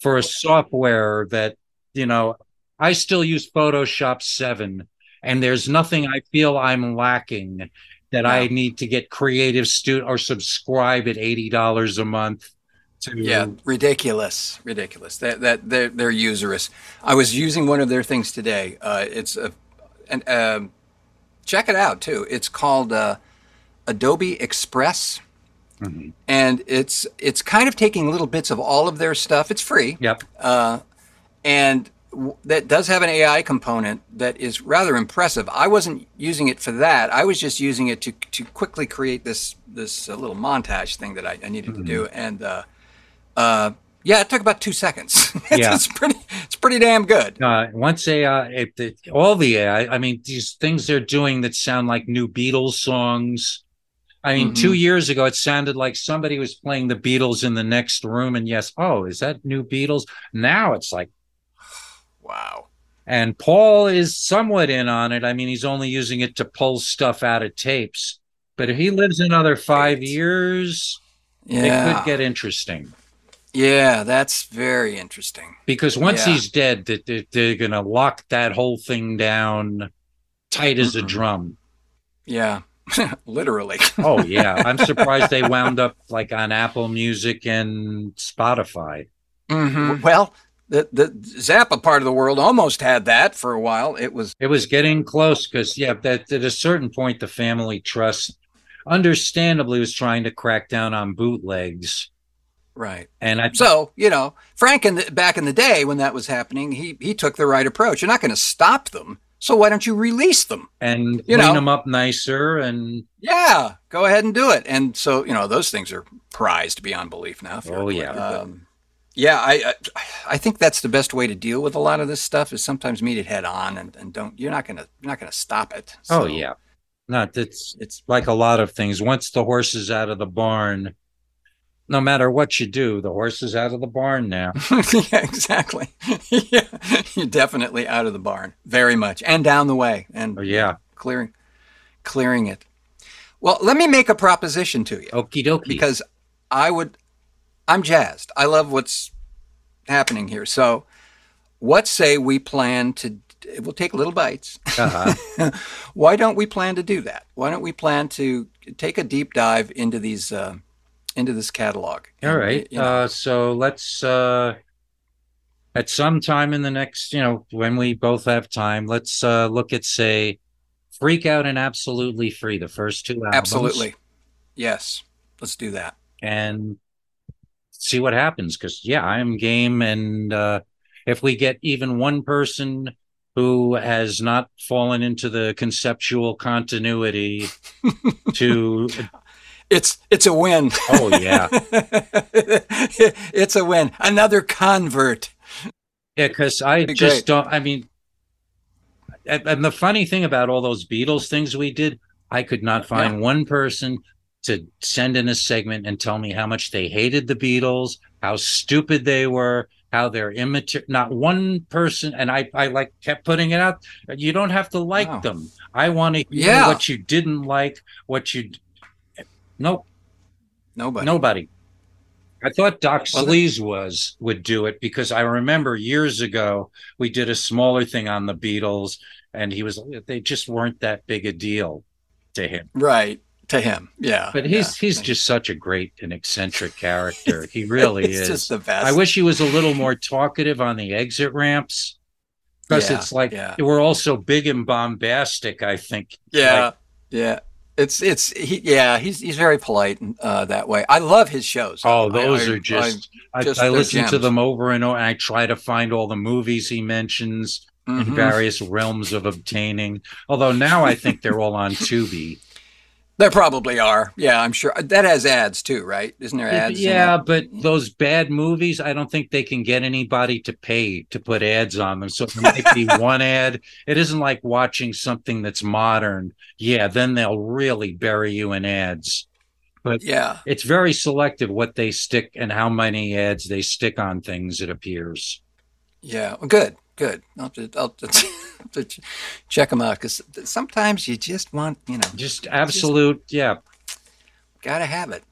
for a software that, you know, I still use Photoshop 7 and there's nothing I feel I'm lacking that I need to get creative student or subscribe at $80 a month to Yeah, ridiculous, ridiculous. That that they're they're usurious. I was using one of their things today. Uh, it's a, and um, check it out too. It's called uh, Adobe Express, Mm-hmm. and it's it's kind of taking little bits of all of their stuff. It's free, Yep. and w- that does have an AI component that is rather impressive. I wasn't using it for that. I was just using it to to quickly create this this uh, little montage thing that I, I needed to do, and uh, uh, yeah, it took about two seconds. <laughs> it's, Yeah. it's pretty it's pretty damn good. Uh, once AI, it, it, all the AI, I mean, these things they're doing that sound like new Beatles songs. I mean, two years ago, it sounded like somebody was playing the Beatles in the next room. And yes, oh, is that new Beatles? Now it's like, <sighs> Wow. and Paul is somewhat in on it. I mean, he's only using it to pull stuff out of tapes. But if he lives another five years, it could get interesting. Yeah, that's very interesting. because once Yeah. he's dead, that they're, they're gonna lock that whole thing down tight as a Mm-mm. drum. Yeah, <laughs> literally. Oh yeah, <laughs> I'm surprised they wound up like on Apple Music and Spotify. Mhm. Well, the the Zappa part of the world almost had that for a while. It was It was getting close because yeah, that at a certain point the family trust, understandably, was trying to crack down on bootlegs, right. and I So you know, Frank, in the, back in the day when that was happening, he he took the right approach. You're not going to stop them. So why don't you release them? and You clean know. them up nicer and Yeah, go ahead and do it. And so you know, those things are prized beyond belief now. Oh, yeah. Um, yeah, I, I I think that's the best way to deal with a lot of this stuff is sometimes meet it head on and, and don't you're not gonna you're not gonna stop it. oh yeah, not it's it's like a lot of things. Once the horse is out of the barn, no matter what you do, the horse is out of the barn now. <laughs> yeah, exactly. <laughs> yeah, you're definitely out of the barn, very much, and down the way, and Oh, yeah. clearing, clearing it. Well, let me make a proposition to you Okie dokie. because I would, I'm jazzed. I love what's happening here. So, what say we plan to? We'll take little bites. uh-huh. <laughs> Why don't we plan to do that? Why don't we plan to take a deep dive into these, uh, into this catalog? All And, right. you know, Uh, so let's uh, at some time in the next, you know, when we both have time, let's uh, look at say Freak Out and Absolutely Free, the first two albums. absolutely. Yes. Let's do that. and see what happens because yeah i'm game and uh if we get even one person who has not fallen into the conceptual continuity <laughs> to It's it's a win. oh yeah <laughs> it's a win. Another convert. yeah because i just great. don't i mean and, the funny thing about all those beatles things we did i could not find one person to send in a segment and tell me how much they hated the beatles how stupid they were how they're immature not one person and i i like kept putting it out you don't have to like Wow. them i want to hear Yeah. what you didn't like what you nope Nobody. Nobody. I thought Doc Well, was would do it because I remember years ago we did a smaller thing on the Beatles and he was they just weren't that big a deal to him. Right. To him. Yeah. But he's yeah. he's just such a great and eccentric character. He really <laughs> is. just the best. I wish he was a little more talkative on the exit ramps. Because Yeah, it's like yeah. we're all so big and bombastic, I think. Yeah. Like, yeah. It's it's he yeah, he's he's very polite uh, that way. I love his shows. Oh, those I- are just I, just- I listen to them over and over and I try to find all the movies he mentions in Mhm. various realms of obtaining. Although now I think they're all on Tubi. There probably are. Yeah, I'm sure. That has ads too, right? Isn't there ads? yeah, but those bad movies, I don't think they can get anybody to pay to put ads on them. So it might be <laughs> one ad. It isn't like watching something that's modern. Yeah, then they'll really bury you in ads. but Yeah. it's very selective what they stick and how many ads they stick on things. It appears. Yeah. Well, good. Good. I'll just, I'll just, to <laughs> check them out because sometimes you just want, you know, Just absolute, yeah. gotta have it.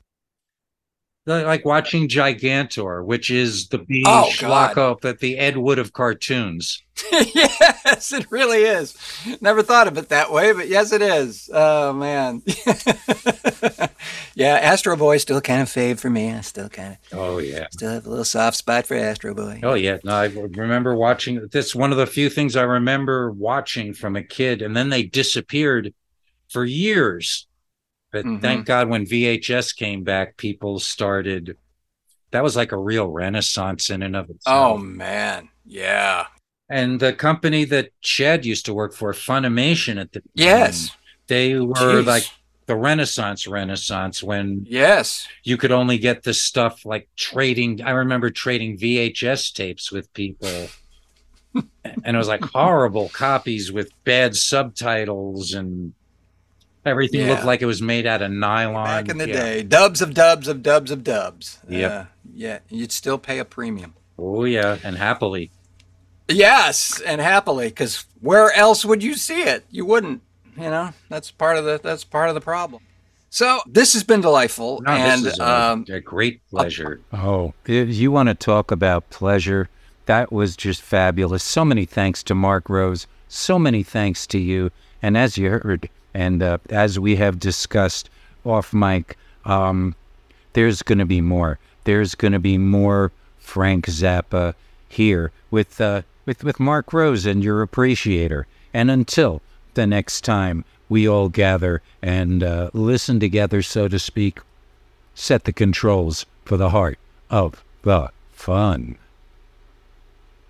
Like watching Gigantor, which is the B Oh, that the Ed Wood of cartoons. <laughs> yes, it really is. Never thought of it that way, but yes, it is. Oh man. <laughs> yeah, Astro Boy still kind of fave for me. I still kind of Oh yeah. still have a little soft spot for Astro Boy. Oh yeah, no, I remember watching. That's one of the few things I remember watching from a kid, and then they disappeared for years. But Mhm. thank God, when VHS came back, people started. That was like a real renaissance in and of itself. Oh man, yeah. and the company that Chad used to work for, Funimation, at the time, Yes. they were Jeez. like the Renaissance, Renaissance when Yes. you could only get this stuff like trading. I remember trading VHS tapes with people. <laughs> and it was like horrible copies with bad subtitles and everything Yeah. looked like it was made out of nylon. Back in the Yeah. day, dubs of dubs of dubs of dubs. Yeah, Uh, yeah, you'd still pay a premium. Oh yeah, and happily. Yes, and happily, because where else would you see it? You wouldn't. You know, that's part of the that's part of the problem. So this has been delightful, No, and this is a, um, a great pleasure. Oh, if you want to talk about pleasure, that was just fabulous. So many thanks to Marc Rose. So many thanks to you. And as you heard, and uh, as we have discussed off mic, um, there's going to be more. There's going to be more Frank Zappa here with uh, with with Marc Rose and your appreciator. And until the next time we all gather and uh, listen together, so to speak, set the controls for the heart of the fun.